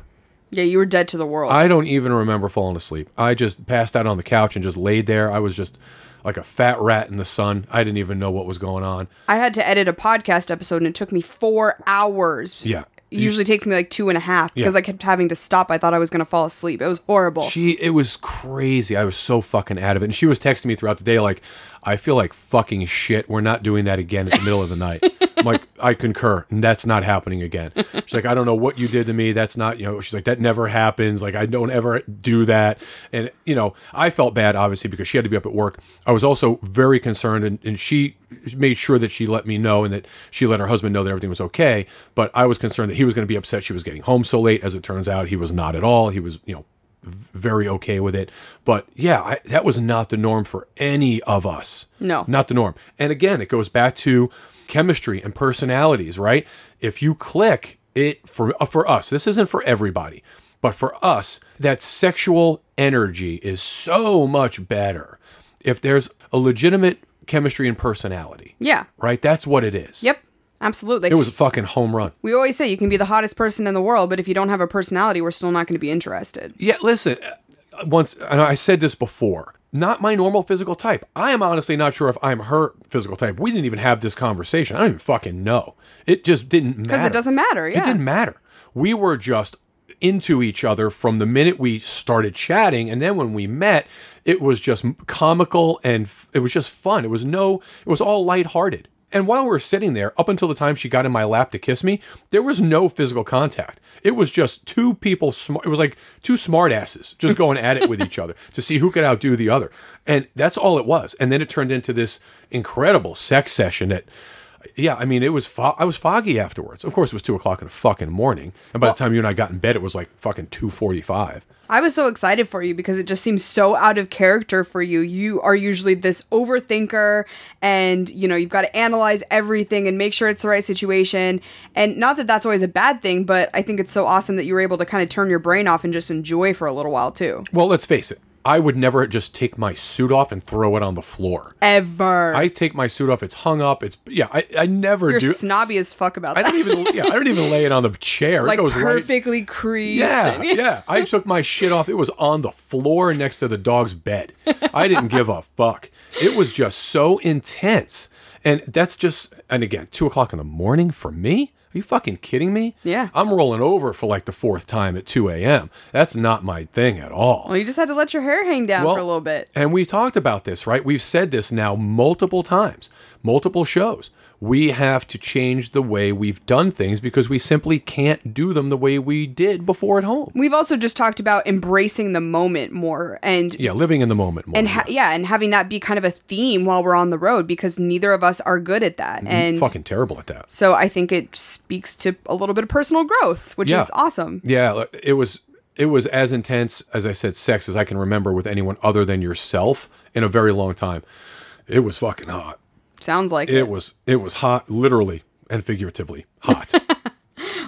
Yeah, you were dead to the world. I don't even remember falling asleep. I just passed out on the couch and just laid there. I was just like a fat rat in the sun. I didn't even know what was going on. I had to edit a podcast episode and it took me four hours. Yeah. It usually takes me like two and a half because Yeah. I kept having to stop. I thought I was going to fall asleep. It was horrible. She, it was crazy. I was so fucking out of it. And she was texting me throughout the day, like, I feel like fucking shit. We're not doing that again in the middle of the night. I'm like, I concur. And that's not happening again. She's like, I don't know what you did to me. That's not, you know, she's like, that never happens. Like, I don't ever do that. And, you know, I felt bad, obviously, because she had to be up at work. I was also very concerned, and, and she made sure that she let me know and that she let her husband know that everything was okay. But I was concerned that he was going to be upset she was getting home so late. As it turns out, he was not at all. He was, you know, very okay with it. But yeah, I, that was not the norm for any of us. No. Not the norm. And again, it goes back to chemistry and personalities, right? If you click it for uh, for us, this isn't for everybody, but for us, that sexual energy is so much better if there's a legitimate chemistry and personality. yeah. Right? That's what it is. Yep. Absolutely. It was a fucking home run. we always say you can be the hottest person in the world, but if you don't have a personality, we're still not going to be interested. Yeah, listen. uh, Once, and I said this before. Not my normal physical type. I am honestly not sure if I'm her physical type. We didn't even have this conversation. I don't even fucking know. It just didn't matter. Because it doesn't matter. It didn't matter. We were just into each other from the minute we started chatting, and then when we met, it was just comical and f- it was just fun. It was no, it was all lighthearted. And while we were sitting there, up until the time she got in my lap to kiss me, there was no physical contact. It was just two people. Sm- it was like two smartasses just going at it with each other to see who could outdo the other, and that's all it was. And then it turned into this incredible sex session that yeah, I mean, it was fo- I was foggy afterwards. Of course, it was two o'clock in the fucking morning, and by the time you and I got in bed, it was like fucking two forty-five. I was so excited for you because it just seems so out of character for you. You are usually this overthinker and, you know, you've got to analyze everything and make sure it's the right situation. And not that that's always a bad thing, but I think it's so awesome that you were able to kind of turn your brain off and just enjoy for a little while too. Well, let's face it, I would never just take my suit off and throw it on the floor. Ever. I take my suit off; it's hung up. It's yeah. I, I never You're do. snobby as fuck about I that. don't even yeah. I don't even lay it on the chair. like it goes right. perfectly creased. Yeah, and- yeah. I took my shit off. It was on the floor next to the dog's bed. I didn't give a fuck. It was just so intense. And that's just, and again, two o'clock in the morning for me? Are you fucking kidding me? Yeah. I'm rolling over for like the fourth time at 2 a.m. That's not my thing at all. Well, you just had to let your hair hang down Well, for a little bit. And we talked about this, right? We've said this now multiple times, multiple shows. We have to change the way we've done things because we simply can't do them the way we did before at home. We've also just talked about embracing the moment more and Yeah, living in the moment more. and ha- yeah, and having that be kind of a theme while we're on the road because neither of us are good at that. Mm-hmm. And fucking terrible at that. so I think it speaks to a little bit of personal growth, which Yeah. is awesome. Yeah, it was it was as intense as I said sex as I can remember with anyone other than yourself in a very long time. It was fucking hot. Sounds like it. It was it was hot literally and figuratively. Hot.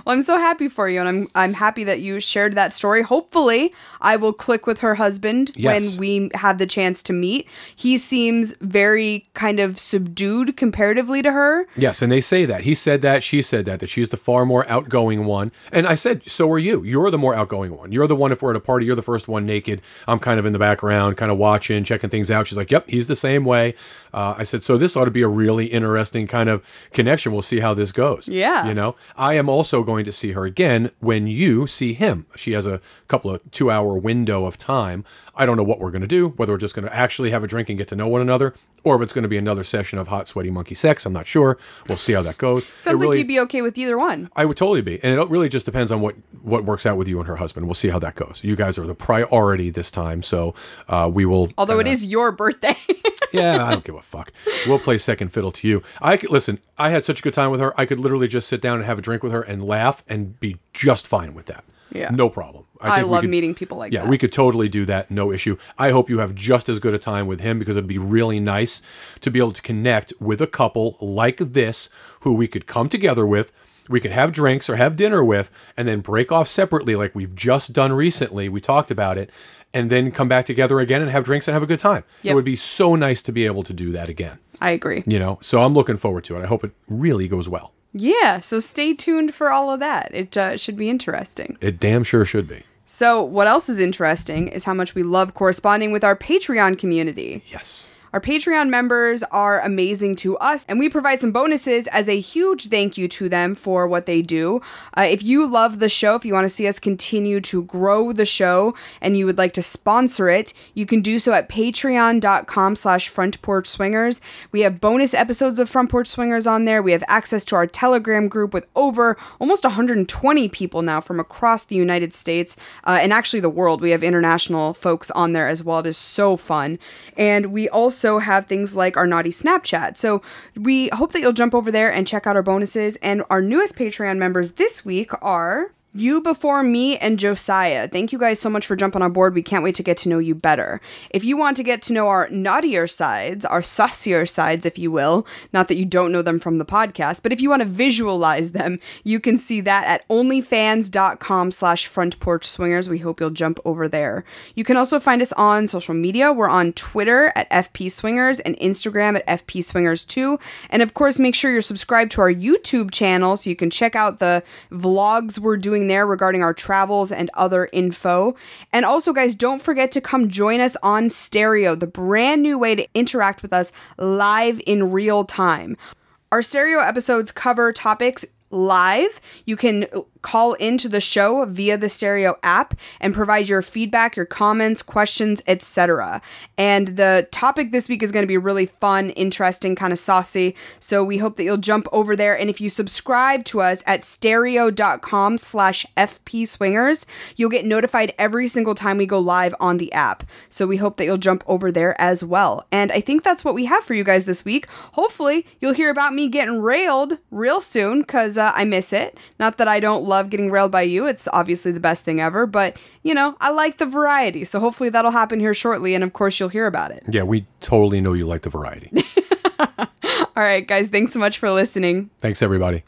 Well, I'm so happy for you, and I'm I'm happy that you shared that story. Hopefully, I will click with her husband Yes. when we have the chance to meet. He seems very kind of subdued comparatively to her. yes, and they say that. He said that, she said that that she's the far more outgoing one. And I said, "So are you. You're the more outgoing one. You're the one if we're at a party, you're the first one naked. I'm kind of in the background, kind of watching, checking things out." She's like, "Yep, he's the same way." Uh, I said, "So this ought to be a really interesting kind of connection. We'll see how this goes." Yeah. You know, I am also going to see her again when you see him. She has a couple of two hour window of time. I don't know what we're going to do, whether we're just going to actually have a drink and get to know one another, or if it's going to be another session of hot, sweaty monkey sex. I'm not sure. We'll see how that goes. Sounds really- like you'd be okay with either one. I would totally be, and it really just depends on what what works out with you and her husband. We'll see how that goes. You guys are the priority this time, so uh, we will. Although it kinda- is your birthday. yeah, I don't give a fuck. We'll play second fiddle to you. I could listen. I had such a good time with her. I could literally just sit down and have a drink with her and laugh and be just fine with that. Yeah. no problem. I, think we love could- meeting people like Yeah, that. Yeah, we could totally do that. No issue. I hope you have just as good a time with him because it'd be really nice to be able to connect with a couple like this who we could come together with. We could have drinks or have dinner with, and then break off separately, like we've just done recently. We talked about it, and then come back together again and have drinks and have a good time. It would be so nice to be able to do that again I agree. you know so i'm looking forward to it i hope it really goes well Yeah, so stay tuned for all of that. It uh, should be interesting. it damn sure should be So, what else is interesting is how much we love corresponding with our Patreon community. Yes. Our Patreon members are amazing to us, and we provide some bonuses as a huge thank you to them for what they do. Uh, if you love the show, if you want to see us continue to grow the show, and you would like to sponsor it, you can do so at patreon.com slash front porch swingers. We have bonus episodes of Front Porch Swingers on there. We have access to our Telegram group with over almost 120 people now from across the United States uh, and actually the world. We have international folks on there as well. It is so fun. And we also also have things like our naughty Snapchat. So we hope that you'll jump over there and check out our bonuses. And our newest Patreon members this week are you Before Me and Josiah. Thank you guys so much for jumping on board. We can't wait to get to know you better. If you want to get to know our naughtier sides, our saucier sides, if you will, not that you don't know them from the podcast, but if you want to visualize them, you can see that at onlyfans.com slash front porch swingers. We hope you'll jump over there. You can also find us on social media. We're on Twitter at FP Swingers and Instagram at FP Swingers 2. And of course, make sure you're subscribed to our YouTube channel so you can check out the vlogs we're doing there regarding our travels and other info. And also, guys, don't forget to come join us on Stereo, the brand new way to interact with us live in real time. Our stereo episodes cover topics live. You can call into the show via the Stereo app and provide your feedback, your comments, questions, etc. And the topic this week is going to be really fun, interesting, kind of saucy. So we hope that you'll jump over there. And if you subscribe to us at stereo.com slash FP swingers, you'll get notified every single time we go live on the app. So we hope that you'll jump over there as well. And I think that's what we have for you guys this week. Hopefully, you'll hear about me getting railed real soon because uh, I miss it. Not that I don't love getting railed by you. It's obviously the best thing ever, but you know, I like the variety. So hopefully that'll happen here shortly and of course you'll hear about it. Yeah, we totally know you like the variety. All right, guys, thanks so much for listening. Thanks everybody.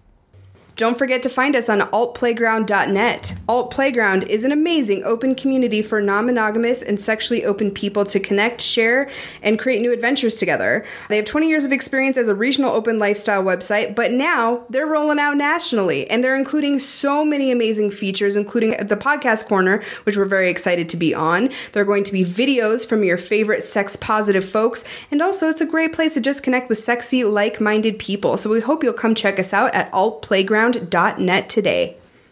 Don't forget to find us on altplayground.net. Alt Playground is an amazing open community for non monogamous and sexually open people to connect, share, and create new adventures together. They have 20 years of experience as a regional open lifestyle website, but now they're rolling out nationally and they're including so many amazing features, including the podcast corner, which we're very excited to be on. There are going to be videos from your favorite sex positive folks, and also it's a great place to just connect with sexy, like minded people. So we hope you'll come check us out at Alt Playground playground.net today.